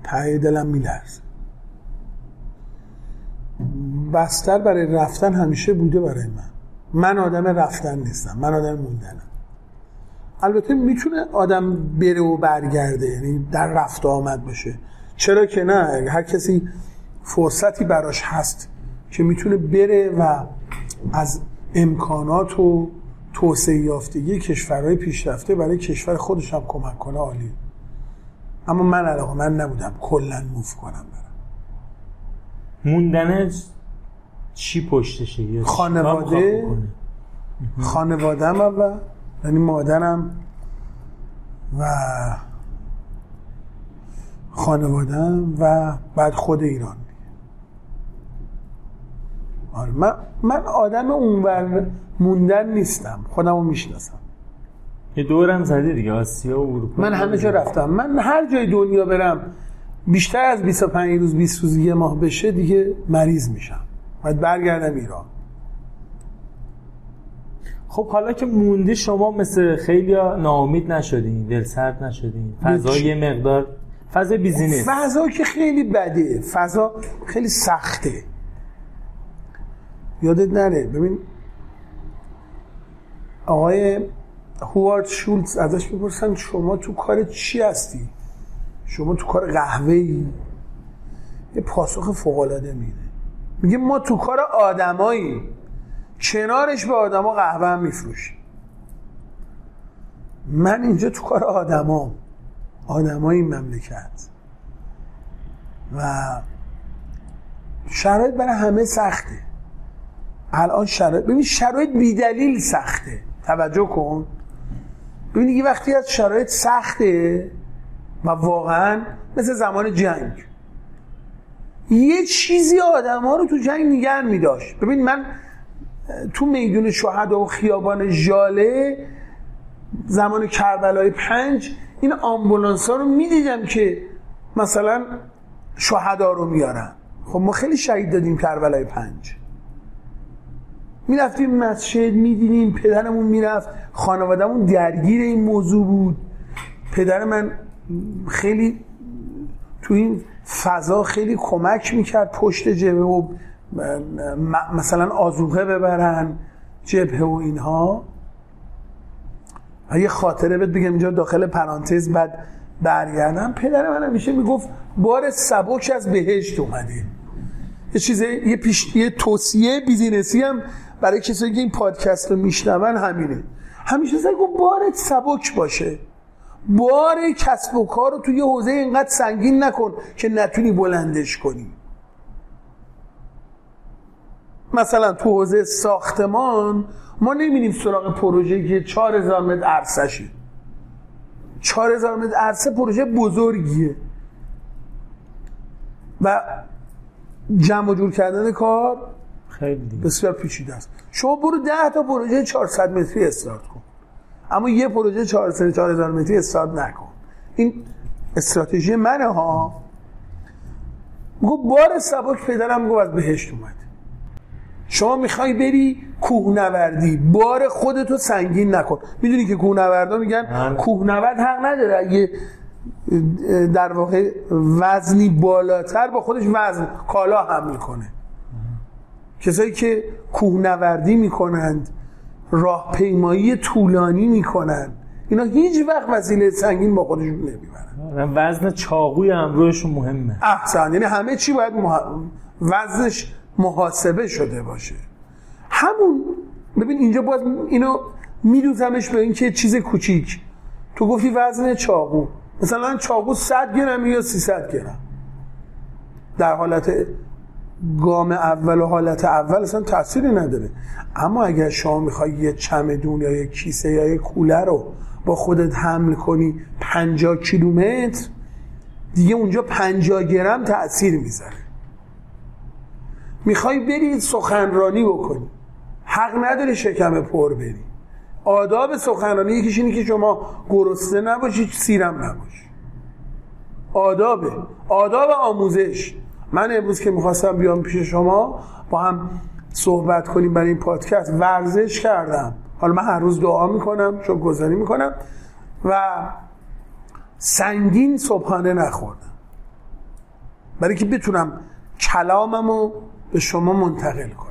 Speaker 2: ته دلم میلرزه. بستر برای رفتن همیشه بوده برای من. من آدم رفتن نیستم من آدم موندنم. البته می‌تونه آدم بره و برگرده یعنی در رفت آمد باشه. چرا که نه؟ هر کسی فرصتی براش هست که می‌تونه بره و از امکانات و توسعه یافتگی کشورهای پیشرفته برای کشور خودش هم کمک کنه عالی. اما من علاقه من نبودم کلا موف کنم برم.
Speaker 1: موندن چی پشتشه؟
Speaker 2: خانواده؟ خانوادم اول یعنی مادرم و خانوادم و بعد خود ایران. آره. من, من آدم اونور موندن نیستم. خودم رو می‌شناسم.
Speaker 1: یه دورم زدی دیگه. آسیا و اروپا.
Speaker 2: من همه جا رفتم. من هر جای دنیا برم بیشتر از 25 روز 20 روز یه ماه بشه دیگه مریض میشم. باید برگردم ایران.
Speaker 1: خب حالا که موندی شما مثل خیلی ناامید نشدین دل سرد نشدین. فضا. یه مقدار فضا بیزینس
Speaker 2: فضا که خیلی بده فضا خیلی سخته. یادت نره. ببین آقای هوارد شولتز ازش می‌پرسن شما تو کار چی هستی؟ شما تو کار قهوه ای یه پاسخ فوق العاده میده. میگه ما تو کار آدمایی. کنارش به آدما قهوه هم میفروشیم من اینجا تو کار آدمام آدمای این مملکت. و شرایط برای همه سخته. الان شرایط ببین شرایط بیدلیل سخته. توجه کن. ببین یه وقتی از شرایط سخته و واقعا مثل زمان جنگ. یه چیزی آدم ها رو تو جنگ نگه می داشت ببین من تو میدون شهدا و خیابان ژاله زمان کربلای پنج این آمبولانس ها رو می‌دیدم که مثلا شهدا رو میارن. خب ما خیلی شهید دادیم کربلای پنج. می‌رفتیم مسجد می‌دیدیم پدرمون می‌رفت. خانوادهمون درگیر این موضوع بود. پدر من خیلی تو این فضا خیلی کمک می‌کرد پشت جبهه و مثلا آزوقه ببرن جبهه و اینها. و یه خاطره بهت بگم اینجا داخل پرانتز بعد برگردم. پدر من همیشه می‌گفت بار سبک از بهشت اومده. یه چیز یه پیش یه توصیه بیزینسی هم برای کسایی که این پادکست رو میشنون همینه. همیشه سعی کن بارت سبک باشه. بار کسب و کار رو توی حوزه اینقدر سنگین نکن که نتونی بلندش کنی. مثلا تو حوزه ساختمان ما نمیریم سراغ پروژه که 4000 متر عرصه شه 4000 متر عرصه پروژه بزرگیه. و جمع جور کردن کار
Speaker 1: خیلی
Speaker 2: بسیار پیچیده است. شما برو 10 تا پروژه 400 متری استارت کن. اما یه پروژه 400 4000 متری استارت نکن. این استراتژی منه ها. گفت بار سبک پدرم گفت از بهشت اومد. شما می‌خوای بری کوهنوردی. بار خودتو سنگین نکن. می‌دونی که کوهنوردا میگن کوهنورد حق نداره. اگه در واقع وزنی بالاتر با خودش وزن کالا حمل کنه. کسایی که کوهنوردی می‌کنند راهپیمایی طولانی می‌کنن اینا هیچ وقت وسیله سنگین با خودشون نمی‌برن.
Speaker 1: وزن چاقوی همراهشون مهمه.
Speaker 2: احسن. یعنی همه چی باید مح... وزنش محاسبه شده باشه. همون ببین اینجا باید اینو میدوزمش به اینکه چیز کوچیک. تو گفتی وزن چاقو. مثلا چاقو 100 گرم یا 300 گرم. در حالت گام اول و حالت اول اصلا تأثیری نداره. اما اگر شما می‌خوای یه چمدون یا یه کیسه یا یه کوله رو با خودت حمل کنی 50 کیلومتر دیگه اونجا 50 گرم تأثیر می‌ذاره. می‌خوای بری سخنرانی بکنی. حق نداره شکم پر بری. آداب سخنرانی یکیش اینه که شما گرسنه نباشی سیرم نباشی. آدابه. آداب آموزش. من امروز که می‌خواستم بیام پیش شما با هم صحبت کنیم برای این پادکست ورزش کردم. حالا من هر روز دعا می‌کنم چون گذاری می‌کنم و سنگین صبحانه نخوردم. برای که بتونم کلاممو به شما منتقل کنم.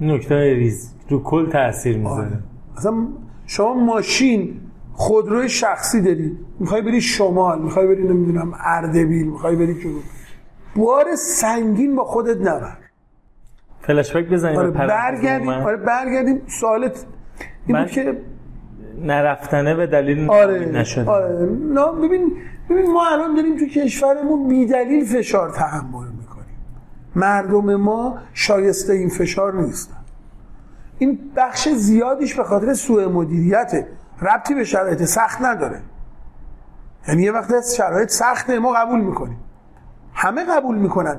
Speaker 1: نکته ریز. رو کل تاثیر می‌ذاره.
Speaker 2: آره. اصلا شما ماشین خودروی شخصی داری. می‌خوای بری شمال می‌خوای بری نمی‌دونم اردبیل می‌خوای بری جنوب بار سنگین با خودت نبر.
Speaker 1: فلش بک بزنیم
Speaker 2: آره برگردیم. آره برگردیم. سوالت این
Speaker 1: من-
Speaker 2: که
Speaker 1: نرفتنه به دلیل
Speaker 2: آره
Speaker 1: نشده
Speaker 2: آره. نه ببین ببین ما الان داریم تو کشورمون بیدلیل فشار تحمل می‌کنیم. مردم ما شایسته این فشار نیستن. این بخش زیادیش به خاطر سوء مدیریته. ربطی به شرایط سخت نداره. یعنی یه وقت شرایط سخته ما قبول می‌کنیم. همه قبول می‌کنن.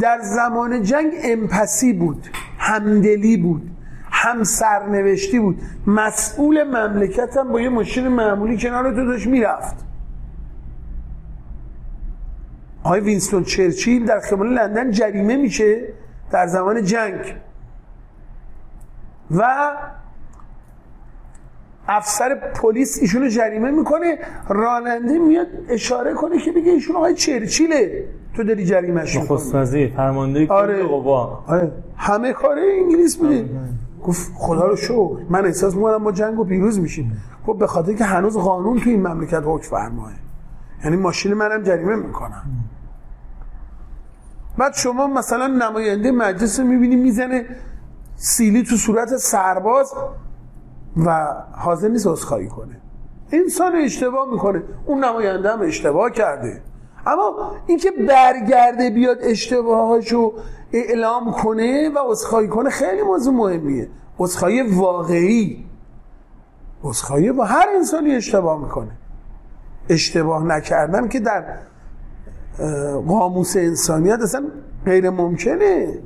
Speaker 2: در زمان جنگ امپسی بود همدلی بود هم سرنوشتی بود. مسئول مملکت هم با یه ماشین معمولی کنار تو داشت می‌رفت. آقای وینستون چرچیل در خیابان لندن جریمه میشه در زمان جنگ. و افسر پلیس ایشونو جریمه می‌کنه. راننده میاد اشاره کنه که بگه ایشون آقای چرچیله. تو داری جریمهش
Speaker 1: نخست وزیر فرمانده
Speaker 2: آره.
Speaker 1: قوا
Speaker 2: آره. همه کاره انگلیس بوده. گفت خدا رو شکر. من احساس می‌کنم ما جنگ و پیروز میشیم. خب به خاطر که هنوز قانون تو این مملکت حکم فرماه یعنی ماشین منم جریمه می‌کنم. بعد شما مثلا نماینده مجلس رو می‌بینی می‌زنه سیلی تو صورت سرباز. و حاضر نیست عذرخواهی کنه. انسان اشتباه می‌کنه. اون نماینده هم اشتباه کرده. اما اینکه برگرده بیاد اشتباهاشو اعلام کنه و عذرخواهی کنه خیلی موضوع مهمیه. عذرخواهی واقعی. عذرخواهی با هر انسانی اشتباه می‌کنه. اشتباه نکردن که در قاموس انسانیت اصلا غیر ممکنه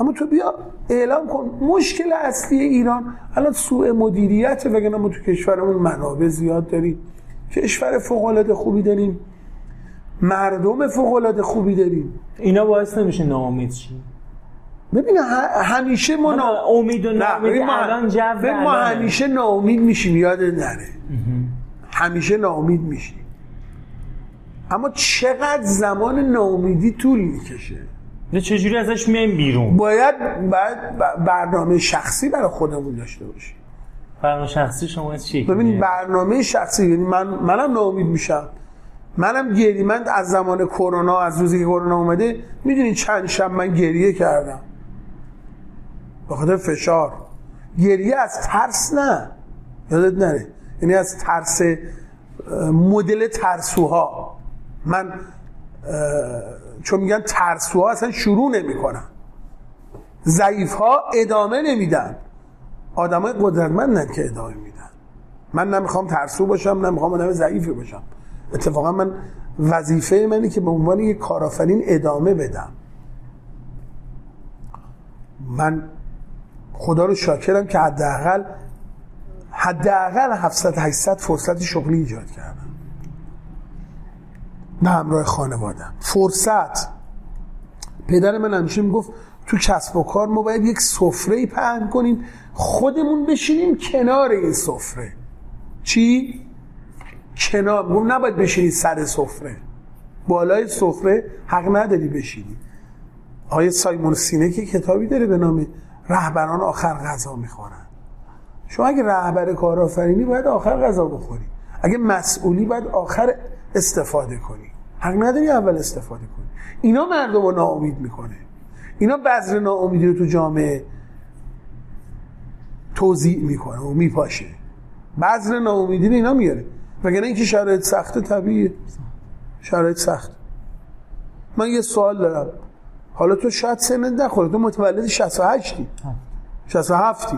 Speaker 2: اما تو بیا اعلام کن. مشکل اصلی ایران الان سوء مدیریت وگرنه ما تو کشورمون منابع زیاد داریم. کشور فوق العاده خوبی داریم. مردم فوق العاده خوبی داریم.
Speaker 1: اینا باعث نمیشه ناامید شی
Speaker 2: ببین همیشه ما نا...
Speaker 1: امید و
Speaker 2: نه ما,
Speaker 1: الان جو
Speaker 2: ما. همیشه ناامید میشیم یادت نره. همیشه ناامید میشیم. اما چقدر زمان ناامیدی طول می‌کشه؟
Speaker 1: چجوری ازش میایم بیرون؟
Speaker 2: باید باید برنامه شخصی برای خودمون داشته باشیم.
Speaker 1: فرمان شخصی شما چی؟
Speaker 2: ببین برنامه شخصی یعنی من منم ناامید میشم. منم گریه من از زمان کرونا از روزی که کرونا اومده می‌دونی چند شب من گریه کردم. به خاطر فشار. گریه از ترس نه. یادت نره. یعنی از ترس مدل ترسوها. من چون میگن ترسوها اصلا شروع نمی‌کنن. ضعیف ها ادامه نمیدن. آدمای قدرتمندن که ادامه میدن. من نمی‌خوام ترسو باشم نمی‌خوام آدم ضعیفی باشم. اتفاقا من وظیفه منی که به عنوان یک کارآفرین ادامه بدم. من خدا رو شاکرم که حداقل حداقل 700 800 فرصت شغلی ایجاد کردم. به همراه خانوادم فرصت. پدر من همیشه می‌گفت تو کسب و کار ما باید یک سفره پهن کنیم خودمون بشینیم کنار این سفره. چی؟ کنار. گفت نباید بشینی سر سفره. بالای سفره حق نداری بشینی. آیه سایمون سینه که کتابی داره به نام رهبران آخر غذا می‌خورن. شما اگه رهبر کارآفرینی باید آخر غذا بخوری. اگه مسئولی باید آخر استفاده کنی. حق نداری اول استفاده کنی. اینا مردم رو ناامید می‌کنه. اینا بذر ناامیدی رو تو جامعه توضیح می‌کنه و میپاشه. بذر ناامیدی رو اینا میاره. وگرنه اینکه شرایط سخته طبیعیه؟ شرایط سخت. من یه سوال دارم. حالا تو شاید سنت نخوره تو متولد 68 67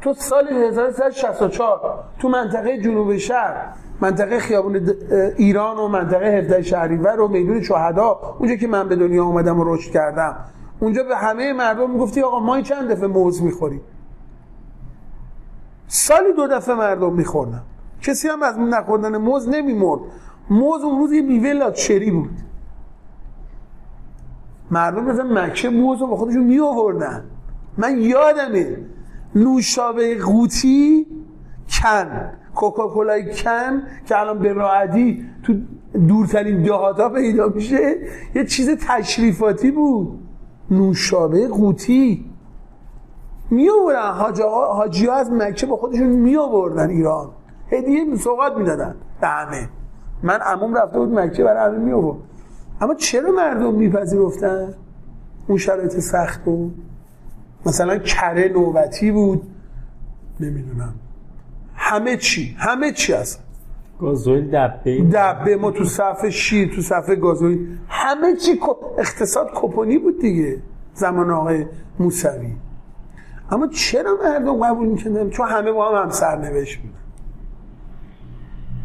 Speaker 2: تو سال 1364 تو منطقه جنوب شهر منطقه خیابون ایران و منطقه 17 شهریور و میدون شهدا. اونجا که من به دنیا اومدم و رشد کردم. اونجا به همه مردم می‌گفتی آقا ما چند دفعه موز می‌خوریم؟ سالی دو دفعه مردم میخوردم کسی هم از نخوردن موز نمیمرد. موز اون روز یه میوه لاکچری بود. مردم مثلا مکه موز رو با خودشون می آوردن من یادمه نوشابه قوطی کن کوکاکولای کن که الان به راحتی تو دورترین دهاتا پیدا میشه یه چیز تشریفاتی بود. نوشابه قوطی. می آوردن حاجی ها از مکه با خودشون می آوردن ایران. هدیه سوغات می‌دادن. به همه من عموم رفته بود مکه برای همه می آورد اما چرا مردم میپذیرفتن؟ اون شرایط سخت بود. مثلا کره نوبتی بود. نمی‌دونم. همه چی همه چی هست.
Speaker 1: گازوئیل دبه.
Speaker 2: دبه ما تو صفحه شیر تو صفحه گازوئیل همه چی اقتصاد کپونی بود دیگه زمان آقای موسوی. اما چرا مردم قبول می‌کردن؟ چون همه با هم هم سرنوشت بودن.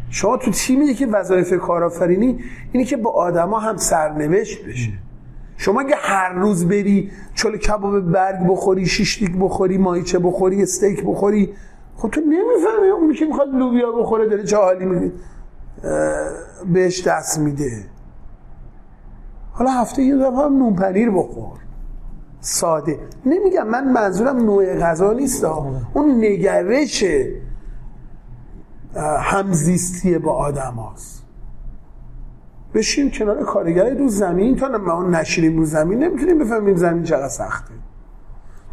Speaker 2: شما تو تیمی که وظایف کارآفرینی اینی که با آدما هم سرنوشت بشه. شما اگه هر روز بری چلو کباب برگ بخوری شیشلیک بخوری ماهیچه بخوری استیک بخوری خب تو نمی‌فهمی اون که می‌خواد لوبیا بخوره داره چه حالی میده بهش دست میده. حالا هفته یه دفعه هم نون پنیر بخور. ساده. نمیگم من منظورم نوع غذا نیست اون نگرش همزیستی با آدم هاست. بشین کنار کارگر رو زمین. تا ما نشینیم رو زمین نمی‌تونیم بفهمیم زمین چقدر سخته.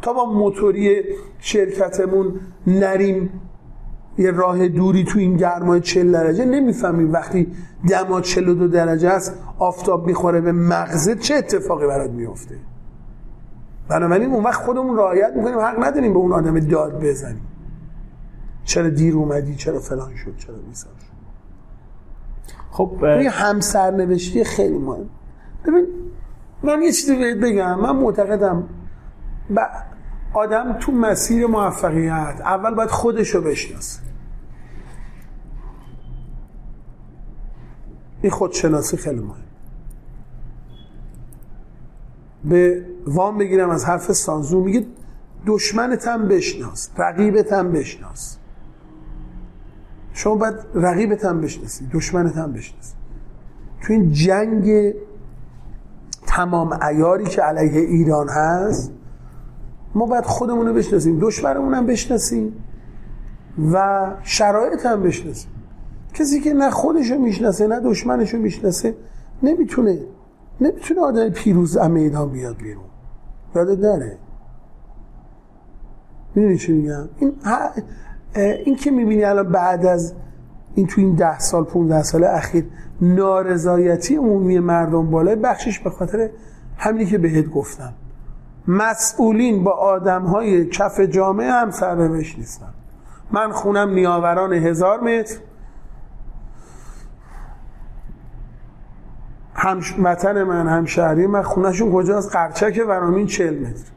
Speaker 2: تا با موتوری شرکتمون نریم یه راه دوری تو این گرمای 40 درجه. نمی‌فهمیم وقتی دما 42 درجه است آفتاب می‌خوره به مغزه چه اتفاقی برات میفته بنابراین اون وقت خودمون رعایت می‌کنیم. حق نداریم به اون آدم داد بزنیم. چرا دیر اومدی چرا فلان شد چرا میسان شد؟ خب این همسر نوشتی خیلی مهم. ببین من یه چیزی بهت بگم. من معتقدم. آدم تو مسیر موفقیت اول باید خودش رو بشناسه. این خودشناسی خیلی مهم به وام بگیرم از حرف سانزو میگه دشمنت هم بشناس رقیبت هم بشناس. شما باید رقیبت هم بشناسی دشمنت هم بشناسی. تو این جنگ تمام ایاری که علیه ایران هست ما باید خودمون رو بشناسیم دشمنمون هم بشناسیم و شرایط هم بشناسیم. کسی که نه خودشو می‌شناسه نه دشمنشو می‌شناسه نمی‌تونه نمی‌تونه آدم پیروز از میدان بیاد بیرون. یادت داره می‌دونی چی میگم؟ این این که می‌بینی الان بعد از این تو این ده سال 15 سال اخیر نارضایتی عمومی مردم بالای بخشش به خاطر همینی که بهت گفتم. مسئولین با آدم های کف جامعه هم سرنوشت نیستن. من خونم نیاوران هزار متر. هم وطن من همشهری من. خونهشون کجاست؟ قرچک ورامین چل متر.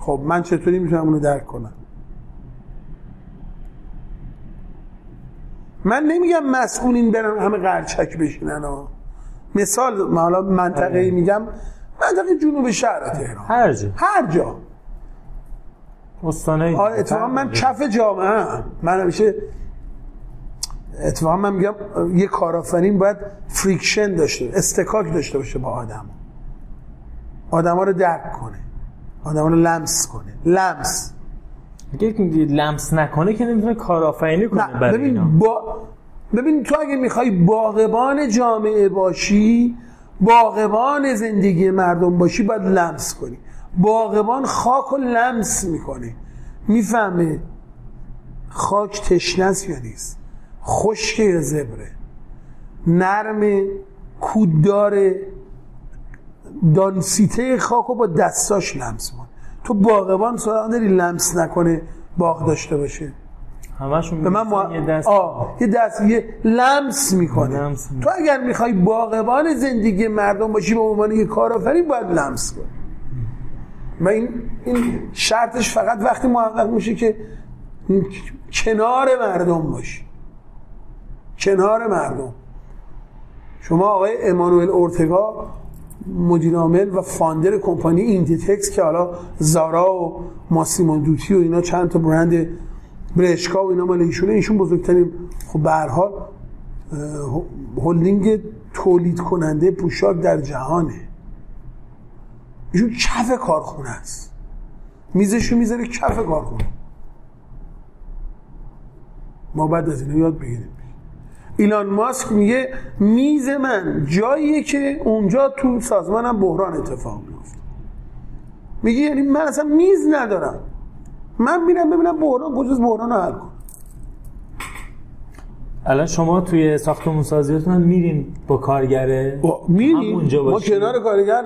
Speaker 2: خب من چطوری می‌تونم اونو درک کنم؟ من نمیگم مسئولین برن همه قرچک بشینن ها مثال حالا منطقه ای میگم منطقه جنوب شهر تهران.
Speaker 1: هر جا.
Speaker 2: هر جا.
Speaker 1: استانه
Speaker 2: اتفاقا من کف جامعه من همیشه اتفاقا من میگم یه کارآفرین باید friction داشته اصطکاک داشته باشه با آدم. آدم ها رو درک کنه. آدم ها رو لمس کنه. لمس.
Speaker 1: اگه لمس نکنه که نمی‌تونه کارآفرینی کنه
Speaker 2: نه
Speaker 1: برای اینا.
Speaker 2: ببین با ببین تو اگه می‌خوای باغبان جامعه باشی باغبان زندگی مردم باشی باید لمس کنی. باغبان خاک رو لمس می‌کنه. می‌فهمه خاک تشنه است یا نیست؟ خشک یا زبره. نرم کوددار دانسیته خاک رو با دستاش لمس کن. تو باغبان سراغ داری لمس نکنه باغ داشته باشه.
Speaker 1: همشون
Speaker 2: به من مو-
Speaker 1: یه دست
Speaker 2: آه، یه دست یه لمس می‌کنه.
Speaker 1: لمس.
Speaker 2: تو اگر می‌خوای باغبان زندگی مردم باشی به عنوان یه کارآفرین باید لمس کنی. و این این شرطش فقط وقتی محقق میشه که کنار مردم باشی. کنار مردم. شما آقای امانوئل اورتگا مدیر عامل و founder کمپانی Inditex که حالا Zara و Massimo Dutti و اینا چند تا برند Bershka و اینا مال ایشونه. ایشون بزرگترین خب به هر حال هلدینگ تولید کننده پوشاک در جهانه. ایشون کف کارخونه است. میزشو می‌ذاره کف کارخونه. ما بعد از اینا یاد بگیریم. ایلان ماسک میگه میز من جاییه که اونجا تو سازمانم بحران اتفاق میفته. میگه یعنی من اصلا میز ندارم. من میرم ببینم بحران کجاست بحران رو حل کنم
Speaker 1: الان شما توی ساختمون سازیاتون هم میرین با کارگره؟
Speaker 2: با- میریم.
Speaker 1: همونجا
Speaker 2: ما. کنار کارگر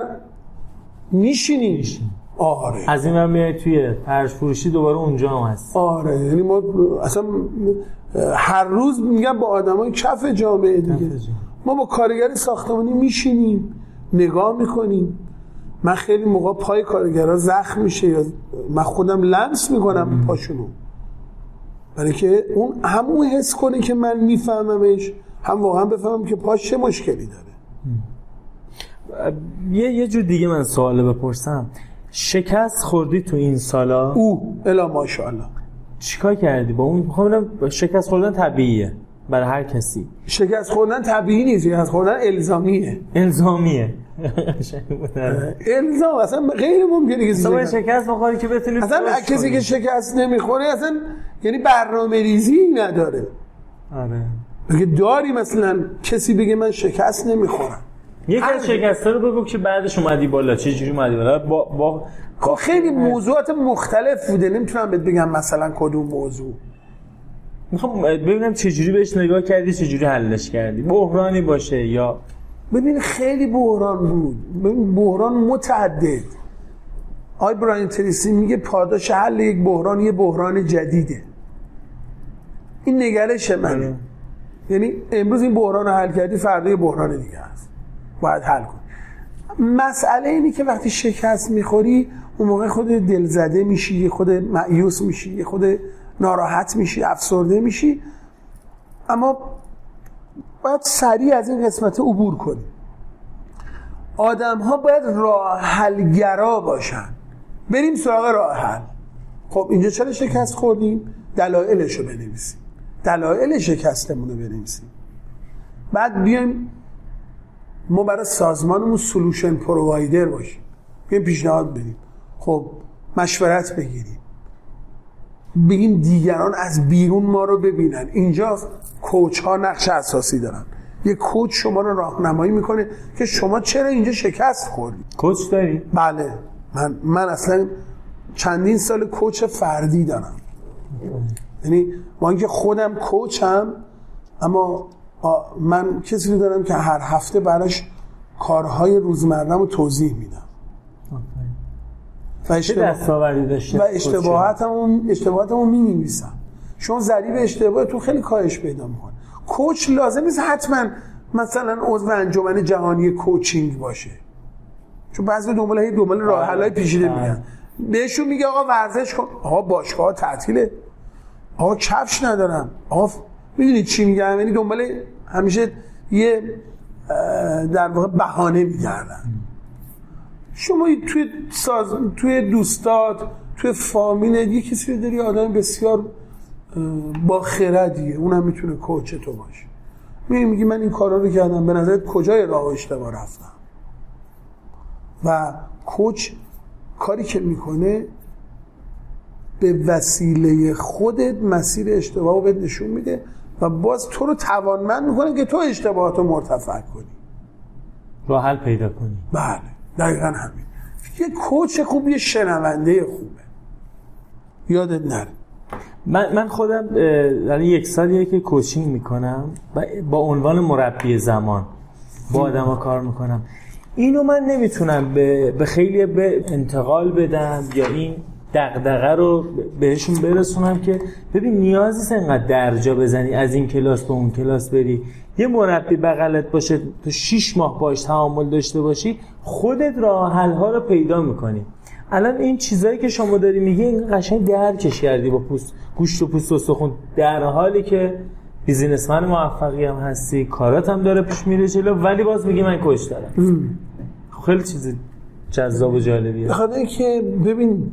Speaker 2: میشینیم. آره.
Speaker 1: از این من میای توی فرش فروشی دوباره اونجا هم هست.
Speaker 2: آره. یعنی ما اصلا هر روز میگم با آدمای کف جامعه دیگه. ما با کارگر ساختمانی میشینیم نگاه می‌کنیم. من خیلی موقع پای کارگرها زخم میشه یا من خودم لمس می‌کنم پاشونو. برای که اون هم اون حس کنه که من میفهممش هم واقعا بفهمم که پاش چه مشکلی داره.
Speaker 1: یه یه جور دیگه من سوال بپرسم. شکست خوردی تو این سالا؟
Speaker 2: او الا ماشاءالله.
Speaker 1: چیکار کردی؟ با اون می‌خوام شکست خوردن طبیعیه برای هر کسی.
Speaker 2: شکست خوردن طبیعی نیست شکست خوردن الزامیه.
Speaker 1: الزامیه.
Speaker 2: الزام اصلا غیر ممکنه
Speaker 1: باید
Speaker 2: شکست
Speaker 1: شکست بخوری که بتونی
Speaker 2: اصلا کسی. که شکست نمی‌خوره اصلا یعنی برنامه ریزی نداره.
Speaker 1: آره.
Speaker 2: بگه داری مثلا کسی بگه من شکست نمی‌خورم.
Speaker 1: یکی از شکسته رو بگو که بعدش اومدی بالا چه جوری اومدی بالا؟ با با
Speaker 2: خب خیلی موضوعات مختلف بوده نمی‌تونم بهت بگم مثلا کدوم موضوع.
Speaker 1: می‌خوام ببینم چه جوری بهش نگاه کردی چه جوری حلش کردی. بحرانی باشه یا
Speaker 2: ببین خیلی بحران بود. ببین بحران متعدد. آی براین تریسی میگه پاداش حل یک بحران یه بحران جدیده. این نگرش منه یعنی امروز این بحران رو حل کردی فردا یه بحران دیگه هست. باید حل کن مسئله اینه که وقتی شکست می‌خوری اون موقع خود دلزده میشی خود معیوس میشی خود ناراحت میشی افسرده میشی. اما باید سریع از این قسمت عبور کنی آدم ها باید راه حلگرا باشن. بریم سراغ راه حل خب اینجا چرا شکست خوردیم؟ دلایلش رو بنویسیم. دلایل شکستمون رو بنویسیم. بعد بیایم ما برای سازمانمون سلوشن پرووایدر باشیم. بیایم پیشنهاد بدیم. خب مشورت بگیریم. بگیم دیگران از بیرون ما رو ببینن. اینجا کوچ ها نقش اساسی دارن. یه کوچ شما رو راهنمایی می‌کنه که شما چرا اینجا شکست خوردید
Speaker 1: کوچ داری؟
Speaker 2: بله. من من اصلا چندین سال کوچ فردی دارم. یعنی با اینکه خودم کوچم اما من کسی رو دارم که هر هفته براش کارهای روزمرم رو توضیح میدم. و
Speaker 1: چه
Speaker 2: اشتباه
Speaker 1: دستاوردی داشته
Speaker 2: و اشتباهاتمون اشتباهاتمون می نویسم چون ضریب اشتباه تو خیلی کاهش پیدا می‌کنه. کوچ لازم نیست حتما مثلا عضو انجمن جهانی کوچینگ باشه. چون بعضی دنبال هی دنبال راه حلای پیچیده میگن. بهشون میگه آقا ورزش کن. آقا باشگاه تعطیله. آقا کفش ندارم. آقا می‌دونید چی میگم؟ یعنی دنبال همیشه یه در واقع بهانه میگردن. شما توی ساز... توی دوستات توی فامیل یه کسی رو داری آدم بسیار با خردیه. اونم می‌تونه کوچ تو باشه. میگی میگی من این کارا رو کردم. به نظرت کجای راه اشتباه رفتم؟ و کوچ کاری که می‌کنه به وسیله خودت مسیر اشتباه رو بهت نشون میده و باز تو رو توانمند می‌کنه که تو اشتباهات رو مرتفع کنی.
Speaker 1: راه حل پیدا کنی.
Speaker 2: بله. دقیقا همین. یه کوچ خوب یه شنونده خوبه یادت نره.
Speaker 1: من من خودم در یک سالیه که کوچینگ می‌کنم با عنوان مربی زمان با آدما کار می‌کنم. اینو من نمی‌تونم به, به خیلی به انتقال بدم یا این دغدغه رو بهشون برسونم که ببین نیازی انقدر درجا بزنی از این کلاس به اون کلاس بری. یه مربی بغلت باشه تو 6 ماه باش تعامل داشته باشی خودت راه حل ها رو پیدا می‌کنی. الان این چیزایی که شما داری میگی این قشنگ درکش کردی با پوست گوشت و پوست و سخون. در حالی که بیزینسمن موفقی هم هستی کارات هم داره پیش میره جلو ولی باز میگی من کش دارم. خیلی چیز جذاب و جالبیه.
Speaker 2: بخاطر که ببین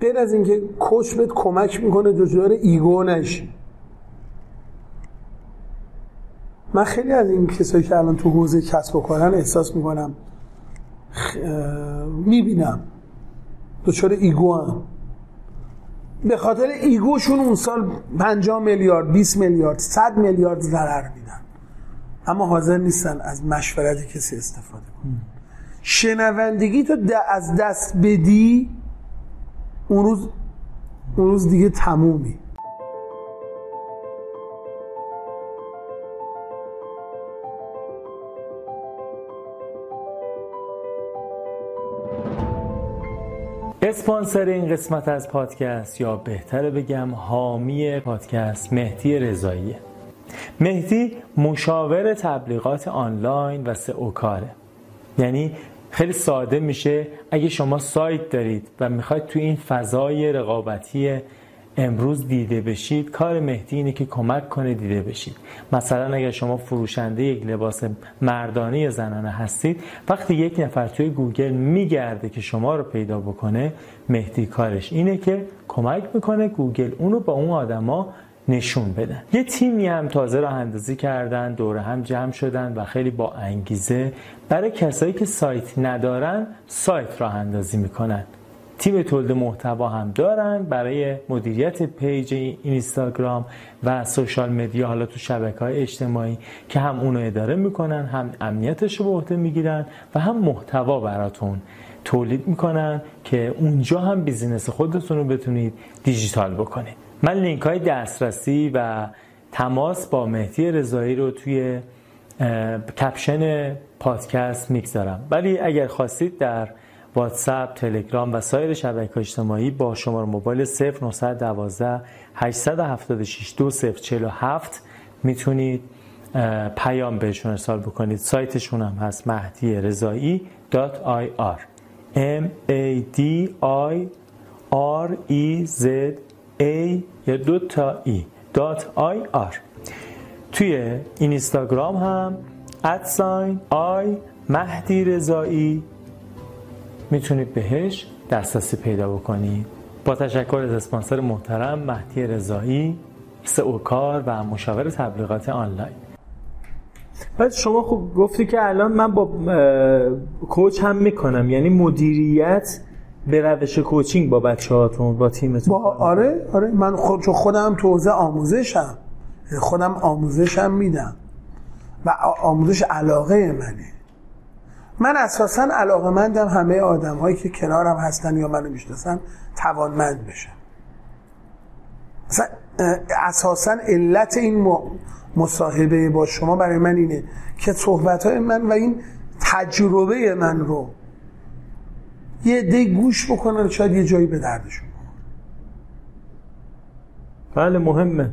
Speaker 2: غیر از اینکه کوچ بهت کمک می‌کنه دچار ایگو نشی. من خیلی از این کسایی که الان تو حوزه کسب و کارن احساس می‌کنم خ... می‌بینم. دچار ایگو هم به خاطر ایگوشون اون سال 50 میلیارد 20 میلیارد 100 میلیارد ضرر میدن. اما حاضر نیستن از مشورت کسی استفاده کنن. شنوندگی تو از دست بدی اون روز اون روز دیگه تمومی.
Speaker 1: اسپانسر این قسمت از پادکست یا بهتره بگم حامی پادکست مهدی رضاییه. مهدی مشاور تبلیغات آنلاین و سئو کاره یعنی خیلی ساده میشه اگه شما سایت دارید و می‌خواید تو این فضای رقابتی امروز دیده بشید کار مهدی اینه که کمک کنه دیده بشید. مثلا اگر شما فروشنده یک لباس مردانه یا زنانه هستید وقتی یک نفر توی گوگل میگرده که شما رو پیدا بکنه مهدی کارش اینه که کمک می‌کنه گوگل اونو با اون آدما نشون بدن یه تیمی هم تازه راه اندازی کردن دور هم جمع شدن و خیلی با انگیزه برای کسایی که سایت ندارن سایت راه اندازی می‌کنن. تیم تولید محتوا هم دارن برای مدیریت page اینستاگرام و social media حالا تو شبکه های اجتماعی که هم اونو اداره می‌کنن هم امنیتش رو به عهده می‌گیرن و هم محتوا براتون تولید می‌کنن که اونجا هم business خودتون رو بتونید دیجیتال بکنید. من لینک های دسترسی و تماس با مهدی رضایی رو توی caption پادکست می‌گذارم. ولی اگر خواستید در واتساپ، تلگرام و سایر شبکه اجتماعی با شماره موبایل 0912 876 2047 می‌تونید پیام بهشون ارسال بکنید. سایتشون هم هست مهدی رضایی m a d i r e z a یا دو تا ای .ir توی اینستاگرام هم ادساین آی مهدی رضایی می‌تونید بهش دسترسی پیدا بکنید. با تشکر از اسپانسر محترم مهدی رضایی سئوکار و مشاور تبلیغات آنلاین. بعد شما خوب گفتی که الان من با کوچ هم می‌کنم. یعنی مدیریت به روش کوچینگ با بچه هاتون با تیمتون.
Speaker 2: با آره آره. من خود خودم تو حوزه آموزشم. خودم آموزشم میدم. و آموزش علاقه منه. من اساسا علاقه مندم همه آدم هایی که کنارم هستن یا منو می‌شناسن توانمند بشن. اساسا علت این مصاحبه با شما برای من اینه که صحبت های من و این تجربه من رو یه دی گوش بکنن شاید یه جایی به دردشون
Speaker 1: بله مهمه.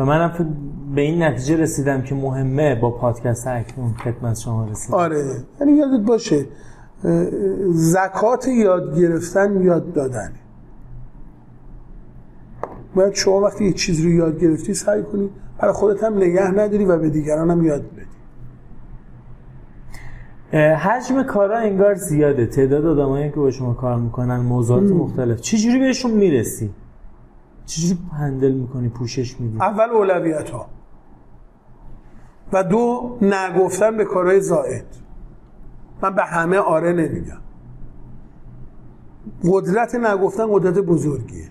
Speaker 1: و منم به این نتیجه رسیدم که مهمه با پادکست اکنون خدمت شما رسیدم.
Speaker 2: آره. یعنی یادت باشه زکات یاد گرفتن یاد دادن. باید شما وقتی یه چیز رو یاد گرفتی سعی کنی برای خودت هم نگه نداری و به دیگران هم یاد بدی.
Speaker 1: حجم کارا انگار زیاده. تعداد آدمایی که با شما کار می‌کنن موضوعات مختلف. چجوری بهشون می‌رسی؟ چجوری هندل می‌کنی پوشش میدی؟
Speaker 2: اول اولویت ها و دو نگفتن به کارهای زائد. من به همه آره نمیگم. قدرت نگفتن قدرت بزرگیه.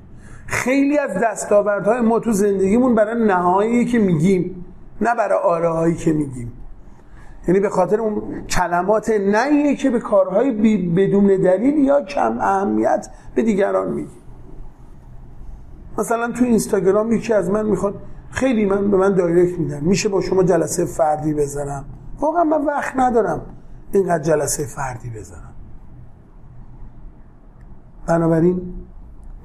Speaker 2: خیلی از دستاوردهای ما تو زندگیمون برای نهایی که میگیم نه برای آره هایی که میگیم. یعنی به خاطر اون کلمات نهیه که به کارهای بدون دلیل یا کم اهمیت به دیگران میگیم. مثلا تو اینستاگرام یکی از من می‌خواد خیلی من به من دایرکت میدن. میشه با شما جلسه فردی بزنم؟ واقعا من وقت ندارم اینقدر جلسه فردی بزنم. بنابراین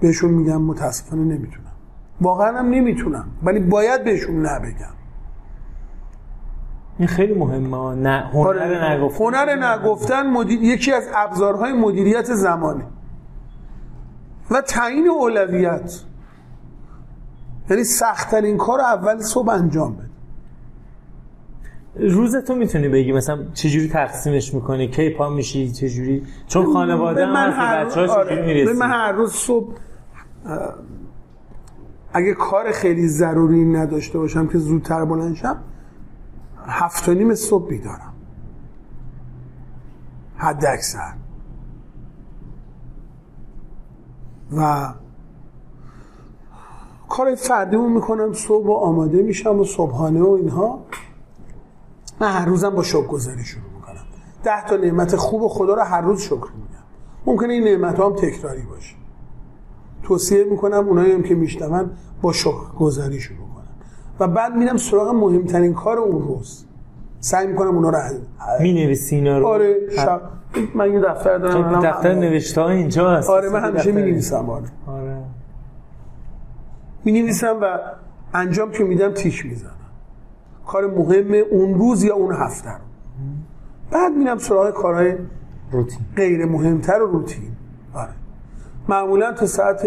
Speaker 2: بهشون میگم متاسفانه نمی‌تونم. واقعا هم نمی‌تونم. ولی باید بهشون نبگم.
Speaker 1: این خیلی مهمه. نه هنر
Speaker 2: آره.
Speaker 1: نگفتن.
Speaker 2: هنر نگفتن مدیر... یکی از ابزارهای مدیریت زمانه. و تعیین اولویت. یعنی سختترین کار اول صبح انجام بده.
Speaker 1: روزتو می‌تونی بگی مثلا چجوری تقسیمش می‌کنی؟ کی پا میشی؟ چجوری؟ چون خانواده
Speaker 2: من هر,
Speaker 1: بچه‌هاش
Speaker 2: آره. من هر روز صبح اگه کار خیلی ضروری نداشته باشم که زودتر بلند شم هفت و نیم صبح بیدارم. حد اکثر و کار فردیمو می‌کنم صبح و آماده میشم و صبحانه و اینها. من هر روزم با شکر گذاری شروع می‌کنم. ده تا نعمت خوب خدا رو هر روز شکر میگم. ممکنه این نعمت هم تکراری باشه. توصیه می‌کنم اونایی هم که میشنون با شکر گذاری شروع کنن. و بعد میرم سراغ مهمترین کار اون روز. سعی می‌کنم اونا رو حل
Speaker 1: می‌نویسی اینا رو؟
Speaker 2: آره شب من یه دفتر دارم الان-
Speaker 1: دفتر نوشته ها اینجا هست
Speaker 2: آره من همیشه
Speaker 1: دفتر-
Speaker 2: می‌نویسم آره.
Speaker 1: آره.
Speaker 2: می‌نویسم و انجام که میدم تیک می‌زنم. کار مهم اون روز یا اون هفته رو. بعد میرم سراغ کارهای
Speaker 1: روتین.
Speaker 2: غیر مهمتر و روتین. آره. معمولا تا ساعت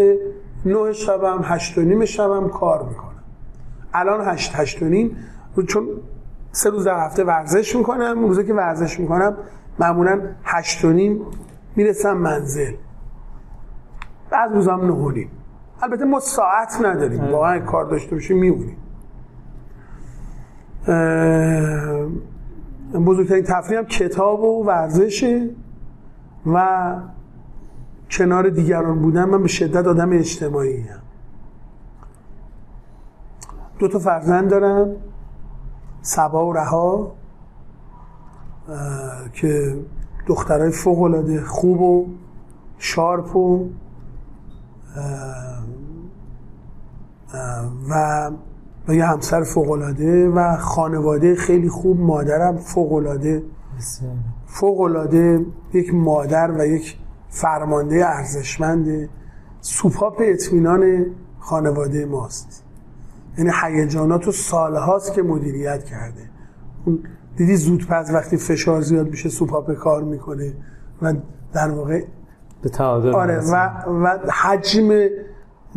Speaker 2: نه شبم هشت و نیم شبم کار می‌کنم. الان هشت هشت و نیم. چون سه روز در هفته ورزش می‌کنم. روزه که ورزش می‌کنم معمولا هشت و نیم می‌رسم منزل. بعد روزم نه و نیم. البته ما ساعت نداریم. واقعا کار داشته باشیم میمونیم. بزرگترین تفریحم کتاب و ورزشه و کنار دیگران بودن. من به شدت آدم اجتماعی هم. دو تا فرزند دارم سبا و رها که دخترای فوق العاده خوب و شارپ و و و یه همسر فوق العاده و خانواده خیلی خوب مادرم فوق العاده
Speaker 1: بسیار.
Speaker 2: فوق‌العاده یک مادر و یک فرمانده ارزشمند سوپاپ اطمینان خانواده ماست یعنی هیجانات و سالهاست که مدیریت کرده اون دیدی زودپس وقتی فشار زیاد میشه سوپاپ کار می‌کنه و در واقع
Speaker 1: به تعادل
Speaker 2: آره. و, و حجم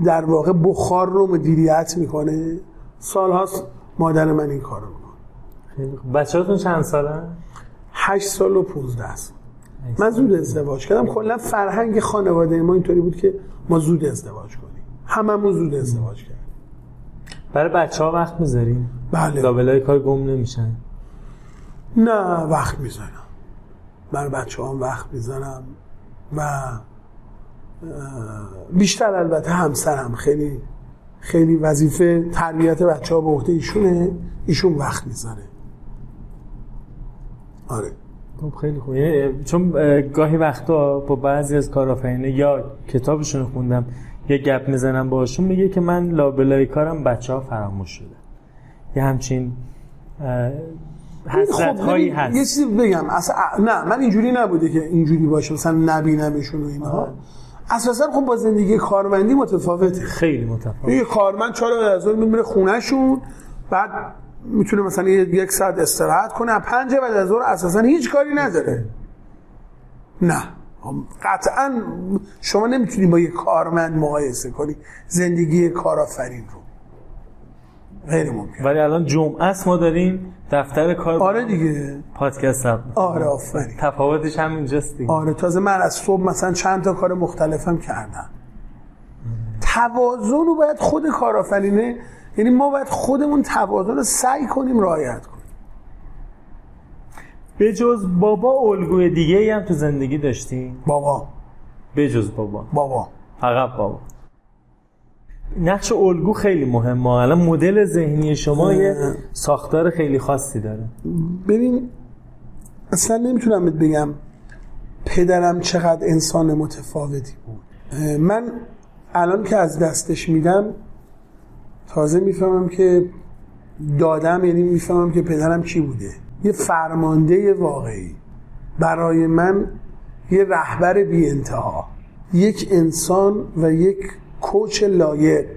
Speaker 2: در واقع بخار رو مدیریت می‌کنه. سالهاست مادر من این کار رو می‌کنه.
Speaker 1: بچه‌هاتون چند سالن؟
Speaker 2: هشت سال و 15 سال من زود ازدواج کردم. کلا فرهنگ خانواده ما اینطوری بود که ما زود ازدواج کنیم. هممون زود ازدواج کردیم.
Speaker 1: برای بچه ها وقت می‌ذاریم
Speaker 2: بله.
Speaker 1: لابلای کار گم نمیشن.
Speaker 2: نه وقت می‌زنم بر بچه هم وقت می‌زنم و بیشتر البته همسرم. خیلی خیلی وظیفه تربیت بچه ها به عهده ایشونه. ایشون وقت می‌ذاره. آره.
Speaker 1: خب خیلی خوب. یعنی چون اه، گاهی وقتا با بعضی از کارآفرینه یا کتابشون خوندم یه گپ می‌زنم باشون میگه که من لابلای کارم بچه ها فراموش شده. یه همچین حسرت هایی
Speaker 2: خب، ببین،
Speaker 1: هست
Speaker 2: یه چیزی بگم. اصلا نه من اینجوری نبوده که اینجوری باشه مثلا نبینمشون و اینها. اساسا خب با زندگی کارمندی متفاوته.
Speaker 1: خیلی متفاوت.
Speaker 2: یه کارمند چهار بعد از ظهر میره خونهشون بعد می‌تونه مثلا یک ساعت استراحت کنه پنج بعد از ظهر اساسا هیچ کاری نداره. نه. قطعا شما نمی‌تونی با یه کارمند مقایسه کنی. زندگی کارآفرین رو. غیر ممکن.
Speaker 1: ولی الان جمعه است ما داریم دفتر کار
Speaker 2: آره دیگه.
Speaker 1: پادکست می‌کنیم.
Speaker 2: آره آفرین.
Speaker 1: تفاوتش همینجاست دیگه.
Speaker 2: آره تازه من از صبح مثلا چند تا کار مختلفم کردم. توازن رو باید خود کارآفرینه یعنی ما باید خودمون توازن رو سعی کنیم رعایت کنیم.
Speaker 1: به جز بابا الگوی دیگه ای هم تو زندگی داشتی؟
Speaker 2: بابا.
Speaker 1: به جز بابا.
Speaker 2: بابا.
Speaker 1: فقط بابا. نقش الگو خیلی مهمه. الان مدل ذهنی شما یه ساختار خیلی خاصی داره.
Speaker 2: ببین اصلا نمی‌تونم بهت بگم پدرم چقدر انسان متفاوتی بود. من الان که از دستش میدم تازه می‌فهمم که دادم یعنی می‌فهمم که پدرم کی بوده. یه فرمانده واقعی. برای من یه رهبر بی انتها یک انسان و یک کوچ لایق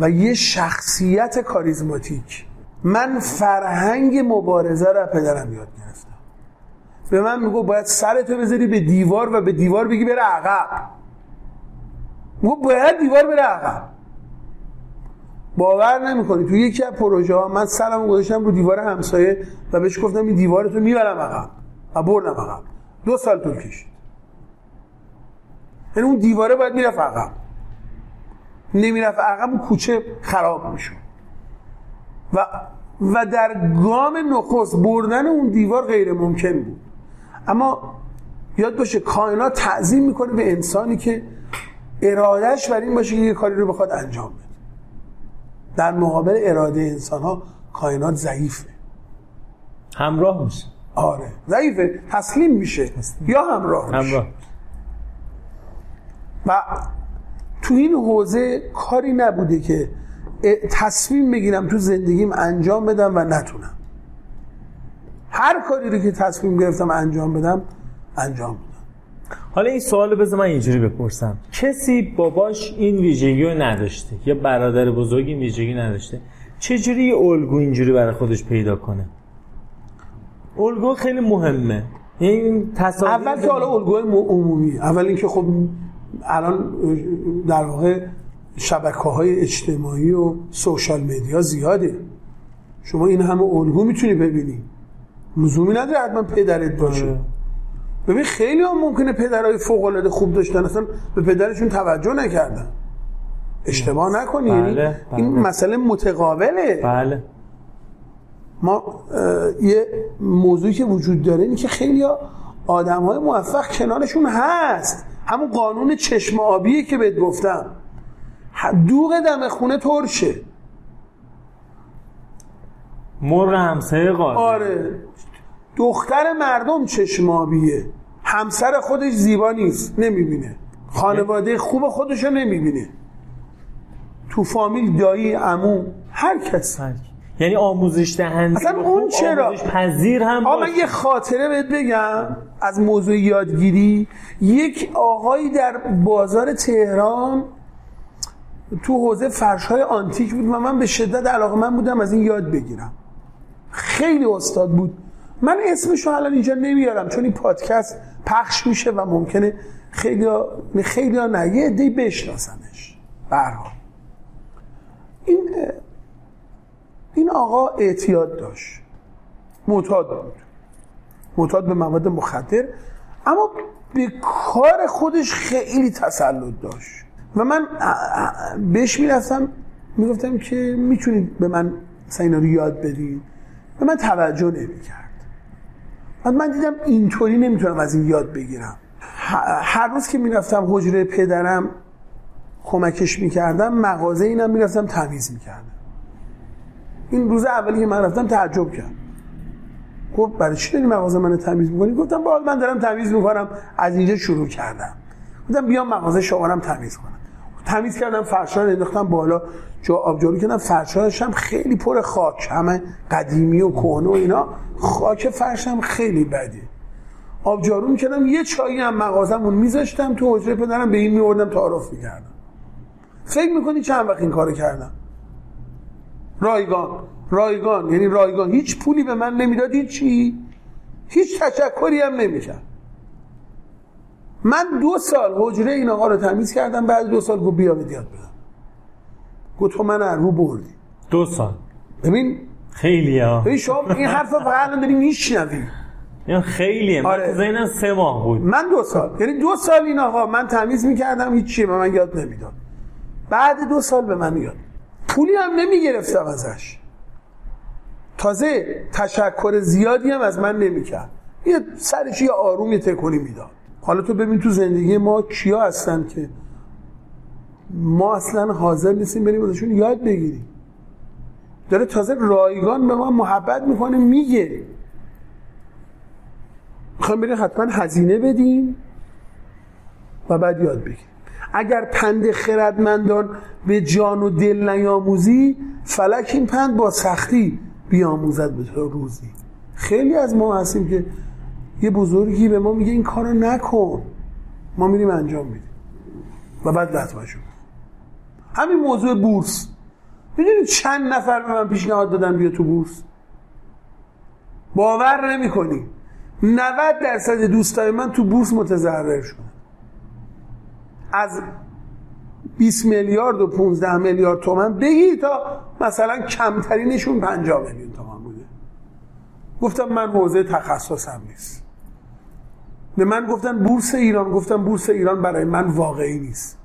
Speaker 2: و یه شخصیت کاریزماتیک. من فرهنگ مبارزه رو پدرم یاد گرفتم. به من میگو باید سرتو بذاری به دیوار و به دیوار بگی بره عقب. میگو باید دیوار بره عقب. باور نمی‌کنی. تو یکی از پروژه ها من سرمو گذاشتم رو دیوار همسایه و بهش گفتم این دیوارتو می‌برم عقب و بردم عقب. دو سال طول کشید. یعنی اون دیواره باید می‌رفت عقب. نمی‌رفت عقب اون کوچه خراب می‌شد. و و در گام نخست بردن اون دیوار غیر ممکن بود. اما یاد باشه کائنات تعظیم می‌کنه به انسانی که ارادهش بر این باشه که یه کاری رو بخواد انجام بده. در مقابل اراده انسان ها کائنات ضعیفه.
Speaker 1: همراه میشه.
Speaker 2: آره. ضعیفه. تسلیم میشه. یا همراه میشه.
Speaker 1: همراه.
Speaker 2: و تو این حوزه کاری نبوده که تصمیم بگیرم تو زندگیم انجام بدم و نتونم. هر کاری رو که تصمیم گرفتم انجام بدم انجام بدم.
Speaker 1: حالا این سوال بذار من اینجوری بپرسم. کسی باباش این ویژگی رو نداشته یا برادر بزرگ این ویژگی نداشته چجوری یه الگو اینجوری برای خودش پیدا کنه؟ الگو خیلی مهمه. این تصاویر
Speaker 2: اول که حالا الگوی عمومی. اول اینکه خب الان در واقع شبکه های اجتماعی و سوشال مدیا زیاده. شما این همه الگو می‌تونی ببینی. لزومی نداره حتما پدرت باشه.
Speaker 1: آره.
Speaker 2: ببین خیلی هم ممکنه پدرهای فوق العاده خوب داشتن. اصلا به پدرشون توجه نکردن. اشتباه نکنی. یعنی
Speaker 1: بله،
Speaker 2: این
Speaker 1: بله.
Speaker 2: مسئله متقابله.
Speaker 1: بله.
Speaker 2: ما یه موضوعی که وجود داره اینه که خیلی آدم های موفق کنارشون هست. همون قانون چشم آبیه که بهت گفتم. دوغ دم خونه ترشه.
Speaker 1: مرغ همسایه قاضی.
Speaker 2: آره. دختر مردم چشم آبیه. همسر خودش زیبا نیست. نمی‌بینه. خانواده خوب خودشو نمی‌بینه. تو فامیل دایی عمو هر کس
Speaker 1: یعنی آموزش دهنده
Speaker 2: اصلا اون چرا؟
Speaker 1: آموزش پذیر هم
Speaker 2: آقا من. یه خاطره بهت بگم از موضوع یادگیری یک آقایی در بازار تهران تو حوزه فرش های آنتیک بود و من به شدت علاقه من بودم از این یاد بگیرم خیلی استاد بود من اسمش رو الان اینجا نمیارم چون این پادکست پخش میشه و ممکنه خیلی خیلی ها نه یه عده‌ای بشناسنش حال. این این آقا اعتیاد داشت. معتاد بود. معتاد به مواد مخدر. اما به کار خودش خیلی تسلط داشت. و من بهش می‌رفتم. می‌گفتم که می‌تونید به من اینا رو یاد بدین. به من توجه نمی‌کرد. بعد من دیدم اینطوری نمی‌تونم از این یاد بگیرم. هر روز که می‌رفتم حجره پدرم کمکش می‌کردم مغازه اینم می‌رفتم تمیز می‌کردم. این روز اولی که من رفتم تعجب کرد. گفت برای چی داری مغازه من تمیز می‌کنی؟ گفتم باید من دارم تمیز می‌کنم. از اینجا شروع کردم. گفتم بیام مغازه شما تمیز کنم. تمیز کردم فرشا رو انداختم بالا. جا آبجارو کردم فرشاش هم خیلی پر خاک. همه قدیمی و کهنه و اینا. خاک فرش هم خیلی بده آبجارو می‌کردم یه چایی هم مغازمون میذاشتم. تو حجره پدرم به این میوردم تعارف می‌کردم. فکر می‌کنی چند وقت این کارو کردم؟ رایگان. رایگان. یعنی رایگان. هیچ پولی به من نمی‌داد هیچی هیچ تشکری هم نمی‌کرد. من دو سال حجره این آقا رو تمیز کردم بعد دو سال گفت بیا یاد بدم. گفت تو من رو بردی.
Speaker 1: دو سال.
Speaker 2: ببین
Speaker 1: خیلی ها.
Speaker 2: ببین شما این حرف فقط الان داری میشنوی
Speaker 1: این خیلیه. من
Speaker 2: آره.
Speaker 1: ذهنم سه ماه بود.
Speaker 2: من دو سال. یعنی دو سال این آقا من تمیز می‌کردم هیچ چیه به من یاد نمی‌داد. بعد دو سال به من یاد پولی هم نمی‌گرفتم ازش. تازه تشکر زیادی هم از من نمی‌کرد. یه سرش یه آروم یه تکونی می‌داد. حالا تو ببین تو زندگی ما کیا هستن که ما اصلا حاضر نیستیم بریم ازشون یاد بگیریم. داره تازه رایگان به ما محبت می‌کنه میگه. می‌خوایم بریم حتما هزینه بدیم و بعد یاد بگیریم. اگر پند خردمندان به جان و دل نیاموزی فلک این پند با سختی بیاموزد به تو روزی. خیلی از ما هستیم که یه بزرگی به ما میگه این کارو نکن. ما میریم انجام میدیم. و بعد لطمشو همین موضوع بورس. می‌دونید چند نفر به من پیشنهاد دادن بیا تو بورس؟ باور نمی کنی 90 درصد دوستای من تو بورس متضرر شدن. از 20 میلیارد و 15 میلیارد تومن بگیر تا مثلا کمترینشون 50 میلیون تومن بوده. گفتم من حوزه تخصصم نیست. به من گفتن بورس ایران گفتم بورس ایران برای من واقعی نیست.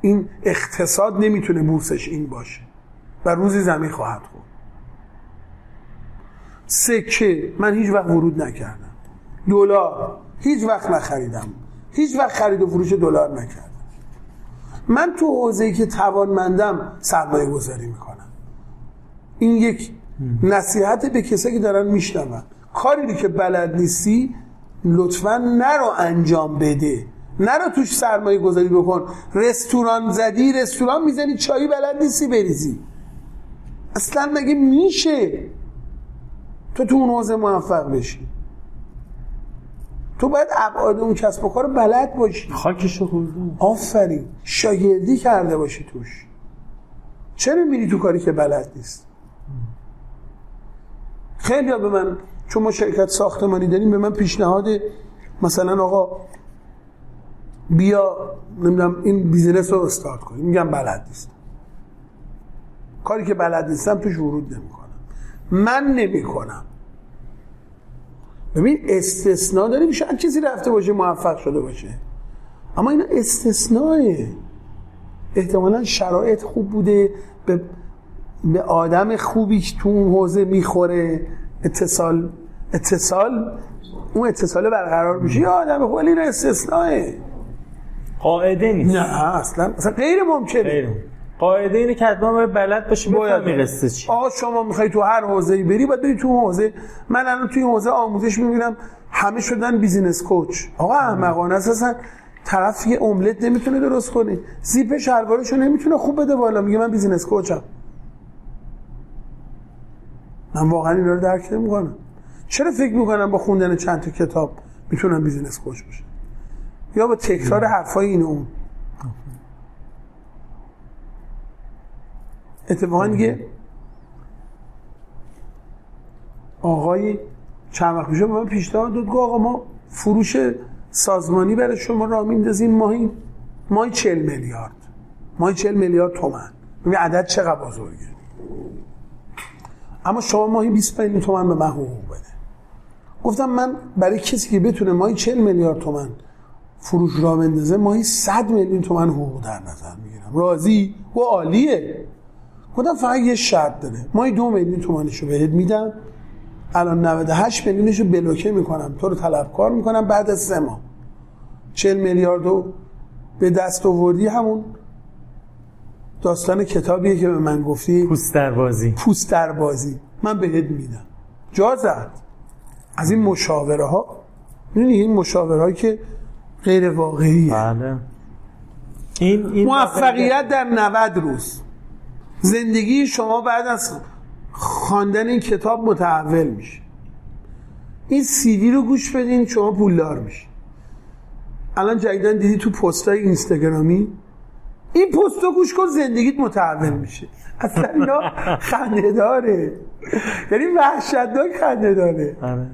Speaker 2: این اقتصاد نمی‌تونه بورسش این باشه. و روزی زمین خواهد خورد. سکه. من هیچ وقت ورود نکردم. دلار. هیچ وقت نخریدم. هیچ وقت خرید و فروش دلار نکردم. من تو حوزه‌ای که توانمندم سرمایه گذاری می‌کنم. این یک نصیحت به کسایی که دارن میشنون. کاری که بلد نیستی لطفا نرو انجام بده. نرو توش سرمایه گذاری بکن. رستوران زدی رستوران می‌زنی چایی بلد نیستی بریزی. اصلا مگه میشه تو تو اون حوزه موفق بشی؟ تو باید ابعاد اون کسب و کار بلد باشی.
Speaker 1: خاکشو خورده
Speaker 2: آفرین. شاگردی کرده باشی توش. چرا میری تو کاری که بلد نیست؟ خیلی ها به من چون ما شرکت ساختمانی داریم به من پیشنهاد مثلا آقا بیا نمی‌دونم این بیزینس رو استارت کنیم. میگم بلد نیست. کاری که بلد نیستم توش ورود نمی‌کنم. من نمی‌کنم. ببین استثناء داریم شاید کسی رفته باشه موفق شده باشه. اما این استثناء احتمالا شرایط خوب بوده به, به آدم خوبی که تو اون حوزه می‌خوره. اتصال اتصال اون اتصال برقرار میشه یا آدم خوب این استثناء
Speaker 1: قاعده نیست.
Speaker 2: نه اصلا اصلا غیر ممکنه.
Speaker 1: خیلی. قاعده اینه که حتما باید بلد باشی
Speaker 2: باید.
Speaker 1: قصه چی.
Speaker 2: آقا شما می‌خوای تو هر حوزه‌ای بری باید بری تو حوزه. من الان توی حوزه آموزش می‌بینم همه شدن business coach. آقا احمقانه است اصلا طرف یه املت نمی‌تونه درست کنه. زیپ شلوارشو نمی‌تونه خوب بده بالا. میگه من business coach م. من واقعا اینا رو درک نمی‌کنم. چرا فکر می‌کنم با خوندن چند تا کتاب می‌تونم بیزینس کوچ باشم؟ یا با تکرار حرفای این اون. اتفاقا دیگه آقای چند وقت پیش به من پیشنهاد داد گفت آقا ما فروش سازمانی برای شما راه میندازیم ماهی ماهی 40 میلیارد. ماهی 40 میلیارد تومن ببین عدد چقدر بزرگه. اما شما ماهی 20 میلیون تومن به من حقوق بده. گفتم من برای کسی که بتونه ماهی 40 میلیارد تومن فروش را بندازه ماهی 100 میلیون تومن حقوق در نظر می‌گیرم. راضی؟ و عالیه. گفتم فقط یه شرط داره. ماهی دو میلیون تومنشو بهت میدم. الان 98 میلیونشو بلوکه می‌کنم. تو رو طلبکار می‌کنم بعد از سه ماه. 40 میلیاردو به دست آوردی همون داستان کتابیه که به من گفتی.
Speaker 1: پوست در بازی
Speaker 2: پوست در بازی من بهت میدم. جا زد. از این مشاوره ها. می‌دونی این مشاوره هایی که غیر واقعیه.
Speaker 1: بله. این این
Speaker 2: موفقیت در 90 روز. زندگی شما بعد از خواندن این کتاب متحول میشه. این سیدی رو گوش بدین شما پولدار میشه الان جدیدن دیدی تو پستای اینستاگرامی؟ این پست رو گوش کن زندگیت متحول میشه. اصلا اینا خنده داره یعنی وحشتناک خنده داره
Speaker 1: آره.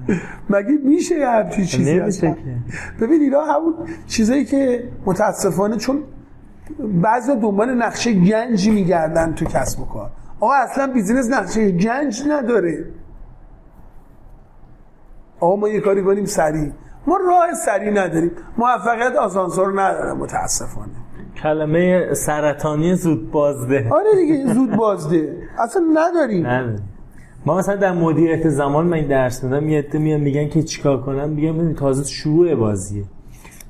Speaker 2: مگه میشه یه همچین چیزی. ببین اینا همون چیزایی که متاسفانه چون بعضی دنبال نقشه گنجی میگردن تو کسب و کار. آقا اصلا بیزینس نقشه گنج نداره. آقا ما یه کاری کنیم سریع. ما راه سریع نداریم. موفقیت آسانسور نداره متاسفانه.
Speaker 1: کلمه سرطانی زود بازده.
Speaker 2: آره دیگه زود بازده. اصلا نداریم.
Speaker 1: نه. ما مثلا در مدیریت زمان من این درس میدم یه عده میان میگن که چیکار کنم؟ میگم ببین تازه شروع بازیه.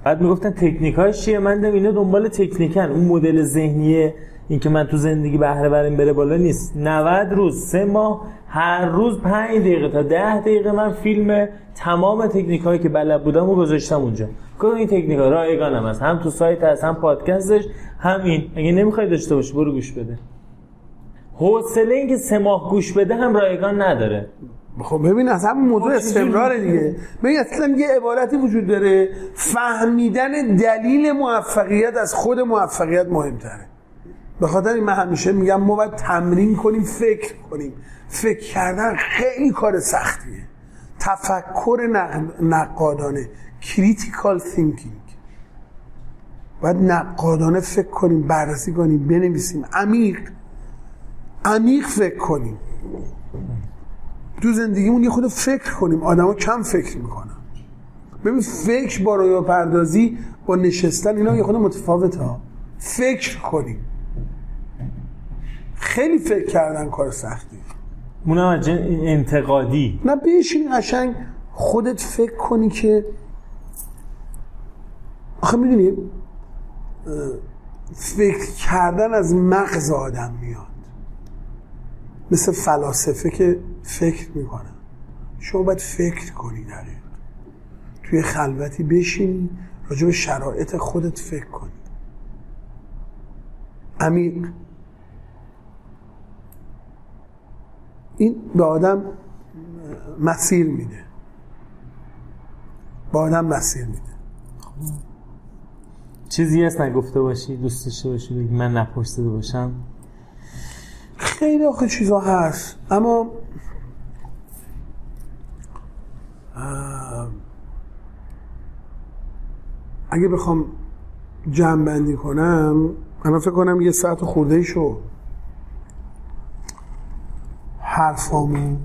Speaker 1: بعد می‌گفتن تکنیکاش چیه؟ من دم اینا دنبال تکنیکن. اون مدل ذهنیه. اینکه من تو زندگی بهره بریم بره بالا نیست. 90 روز سه ماه هر روز 5 دقیقه تا 10 دقیقه من فیلم تمام تکنیک هایی که بلد بودم رو گذاشتم اونجا. کدوم این تکنیک ها رایگانم هست. هم تو سایت هست هم پادکستش هم این. اگه نمی‌خوای داشته باشی برو گوش بده. حوصله اینکه سه ماه گوش بده هم رایگان نداره.
Speaker 2: خب ببین اصلا همون موضوع استمرار دیگه. ببین اصلا یه عبارتی وجود داره. فهمیدن دلیل موفقیت از خود موفقیت مهمتره. به خاطر این من همیشه میگم ما باید تمرین کنیم فکر کنیم. فکر کردن خیلی کار سختیه. تفکر نق- نقادانه. کریتیکال thinking. باید نقادانه فکر کنیم بررسی کنیم بنویسیم. عمیق. عمیق فکر کنیم. تو زندگیمون یه خود فکر کنیم. آدما کم فکر می‌کنن. ببین فکر با رویا پردازی با نشستن اینا یه خود متفاوته ها. فکر کنیم. خیلی فکر کردن کار سختی.
Speaker 1: اونم جن- انتقادی.
Speaker 2: نه بشین قشنگ خودت فکر کنی که آخه می‌دونی فکر کردن از مغز آدم میاد. مثل فلاسفه که فکر می‌کنن. شما باید فکر کنی دقیق توی خلوتی بشینی راجع به شرایط خودت فکر کنی. عمیق. این به آدم مسیر میده. به آدم مسیر میده.
Speaker 1: چیزی هست نگفته باشی دوست داشته باشی من نپرسیده باشم؟
Speaker 2: خیلی آخه چیزا هست. اما اگه بخوام جمع بندی کنم الان فکر کنم یه ساعت خورده شو. حرفامو.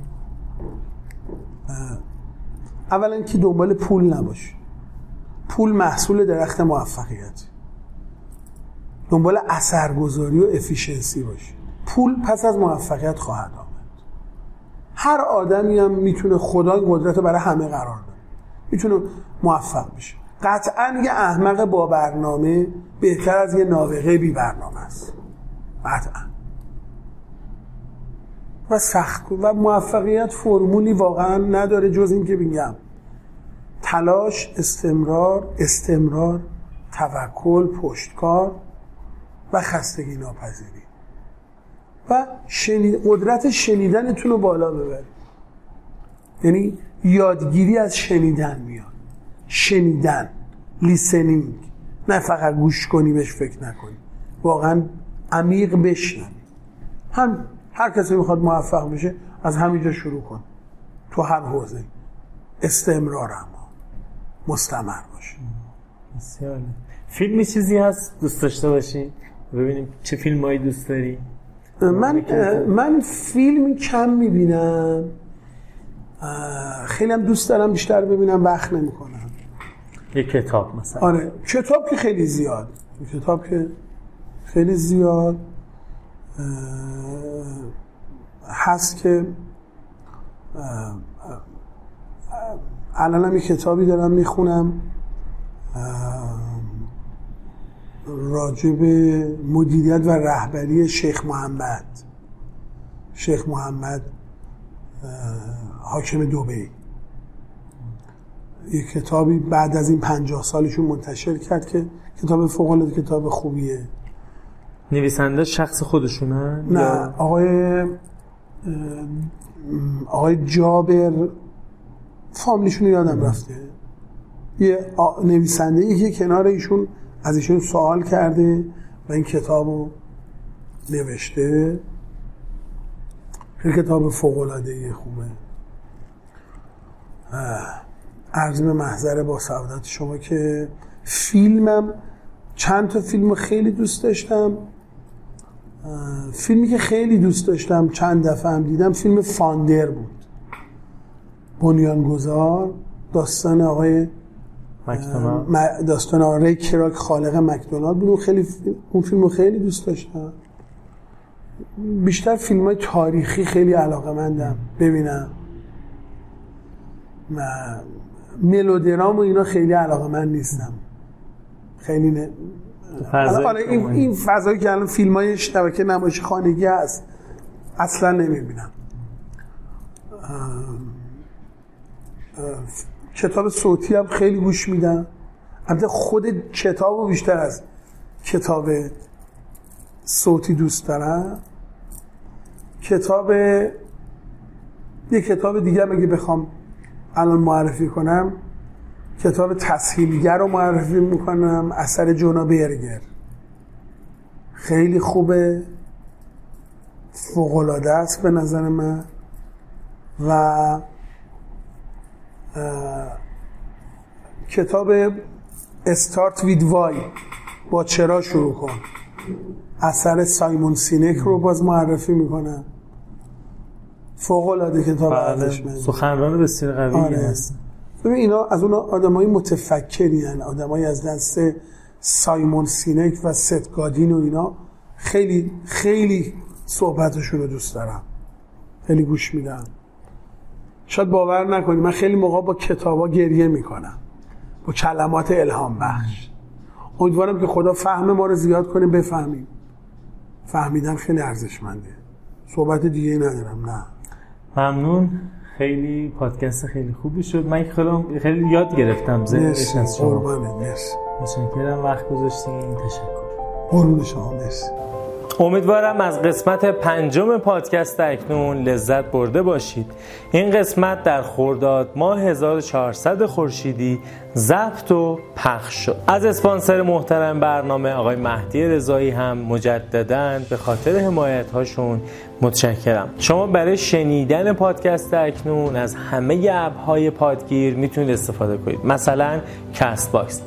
Speaker 2: اولا که دنبال پول نباش. پول محصول درخت موفقیت. دنبال اثرگذاری و افیشنسی باش. پول پس از موفقیت خواهد آمد. هر آدمی هم می‌تونه خدا قدرت برای همه قرار داد می‌تونه موفق بشه. قطعا یه احمق با برنامه بهتر از یه نابغه بی برنامه است. قطعا. و سخت و موفقیت فرمولی واقعا نداره جز این که میگم تلاش استمرار استمرار توکل پشتکار و خستگی ناپذیری. و شنید... قدرت شنیدنتون رو بالا ببرید. یعنی یادگیری از شنیدن میاد. شنیدن. لیسنینگ نه فقط گوش کنی بهش فکر نکنی. واقعا عمیق بشنوی هم هر کسی می‌خواد موفق بشه از همینجا شروع کن. تو هر حوزه. استمرار اما. مستمر باشه
Speaker 1: بسیار. فیلمی چیزی هست؟ دوست داشته باشی؟ ببینیم چه فیلمایی دوست داری؟
Speaker 2: من من فیلم کم می‌بینم. خیلی هم دوست دارم بیشتر ببینم وقت نمی‌کنم.
Speaker 1: یه کتاب مثلا.
Speaker 2: آره کتاب که خیلی زیاد. کتاب که خیلی زیاد هست که الان هم یه کتابی دارم می‌خونم. راجع به مدیریت و رهبری شیخ محمد. شیخ محمد حاکم دوبی یه کتابی بعد از این پنجاه سالشون منتشر کرد که کتاب فوق کتاب خوبیه.
Speaker 1: نویسنده شخص خودشونه؟
Speaker 2: نه آقای آقای جابر فامیلیشون رو یادم رفته. یه نویسنده ای که کنار ایشون از ایشون سوال کرده و این کتاب رو نوشته. خیلی کتاب فوق العاده خوبه عرض به محضر با سعادت شما که فیلمم چند تا فیلم خیلی دوست داشتم. فیلمی که خیلی دوست داشتم چند دفعه هم دیدم فیلم فاندر بود. بنیانگذار داستان آقای
Speaker 1: مکدونالد.
Speaker 2: داستان آقای کراک خالق مکدونالد بود. خیلی اون فیلم رو خیلی دوست داشتم. بیشتر فیلم های تاریخی خیلی علاقه مندم ببینم ملودرام و اینا خیلی علاقه من نیستم. خیلی نه آره این, این فضایی که الان فیلم های شبکه نمایش خانگی هست اصلا نمی‌بینم. کتاب صوتی هم خیلی گوش میدم. البته خود کتاب رو بیشتر از کتاب صوتی دوست دارم. کتاب یه کتاب دیگه اگه بخوام الان معرفی کنم کتاب تسهیلگر رو معرفی می‌کنم اثر جونا برگر خیلی خوبه. فوقلاده است به نظر من. و کتاب استارت وید وای با چرا شروع کن. اثر سایمون سینک رو باز معرفی می‌کنم فوق العاده کتاب
Speaker 1: بله. سخنران بسیار قوی آره. هست.
Speaker 2: ببین اینا از اون آدمای متفکری هن. آدمای از دست سایمون سینک و ست گادین و اینا خیلی خیلی صحبتشون رو دوست دارم. خیلی گوش میدم. شاید باور نکنی من خیلی موقع با کتابا گریه می‌کنم. با کلمات الهام بخش. امیدوارم که خدا فهم ما رو زیاد کنه بفهمیم. فهمیدن خیلی ارزشمنده. صحبت دیگه ندارم نه.
Speaker 1: ممنون. خیلی پادکست خیلی خوبی شد. من خیلی خیلی یاد گرفتم زندگیش از شما. متشکرم. وقت گذاشتین. تشکر.
Speaker 2: قربون شما. مرسی.
Speaker 1: امیدوارم از قسمت پنجم پادکست اکنون لذت برده باشید. این قسمت در خورداد ماه 1400 خورشیدی ضبط و پخش شد. از اسپانسر محترم برنامه آقای مهدی رضایی هم مجددا به خاطر حمایت هاشون متشکرم. شما برای شنیدن پادکست اکنون از همه اپ پادگیر می‌تونید استفاده کنید. مثلا Castbox.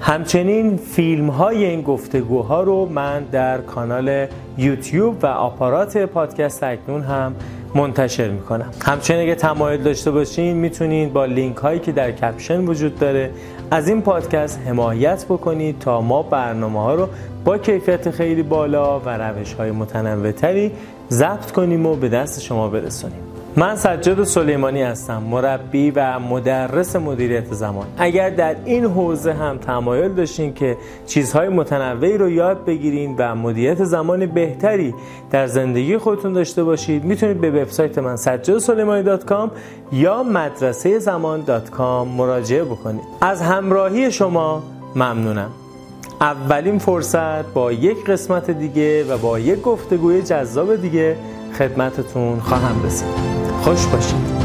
Speaker 1: همچنین فیلم های این گفتگوها رو من در کانال یوتیوب و آپارات پادکست اکنون هم منتشر می‌کنم. همچنین اگه تمایل داشته باشین می‌تونید با لینک هایی که در caption وجود داره از این پادکست حمایت بکنید تا ما برنامه ها رو با کیفیت خیلی بالا و روش های متنوع تری ضبط کنیم و به دست شما برسونیم. من سجاد سلیمانی هستم مربی و مدرس مدیریت زمان اگر در این حوزه هم تمایل داشتین که چیزهای متنوعی رو یاد بگیرین و مدیریت زمان بهتری در زندگی خودتون داشته باشید می‌تونید به وبسایت من سجادسلیمانی.com یا مدرسه زمان.com مراجعه بکنید. از همراهی شما ممنونم. اولین فرصت با یک قسمت دیگه و با یک گفتگوی جذاب دیگه خدمتتون خواهم رسید. خوش باشید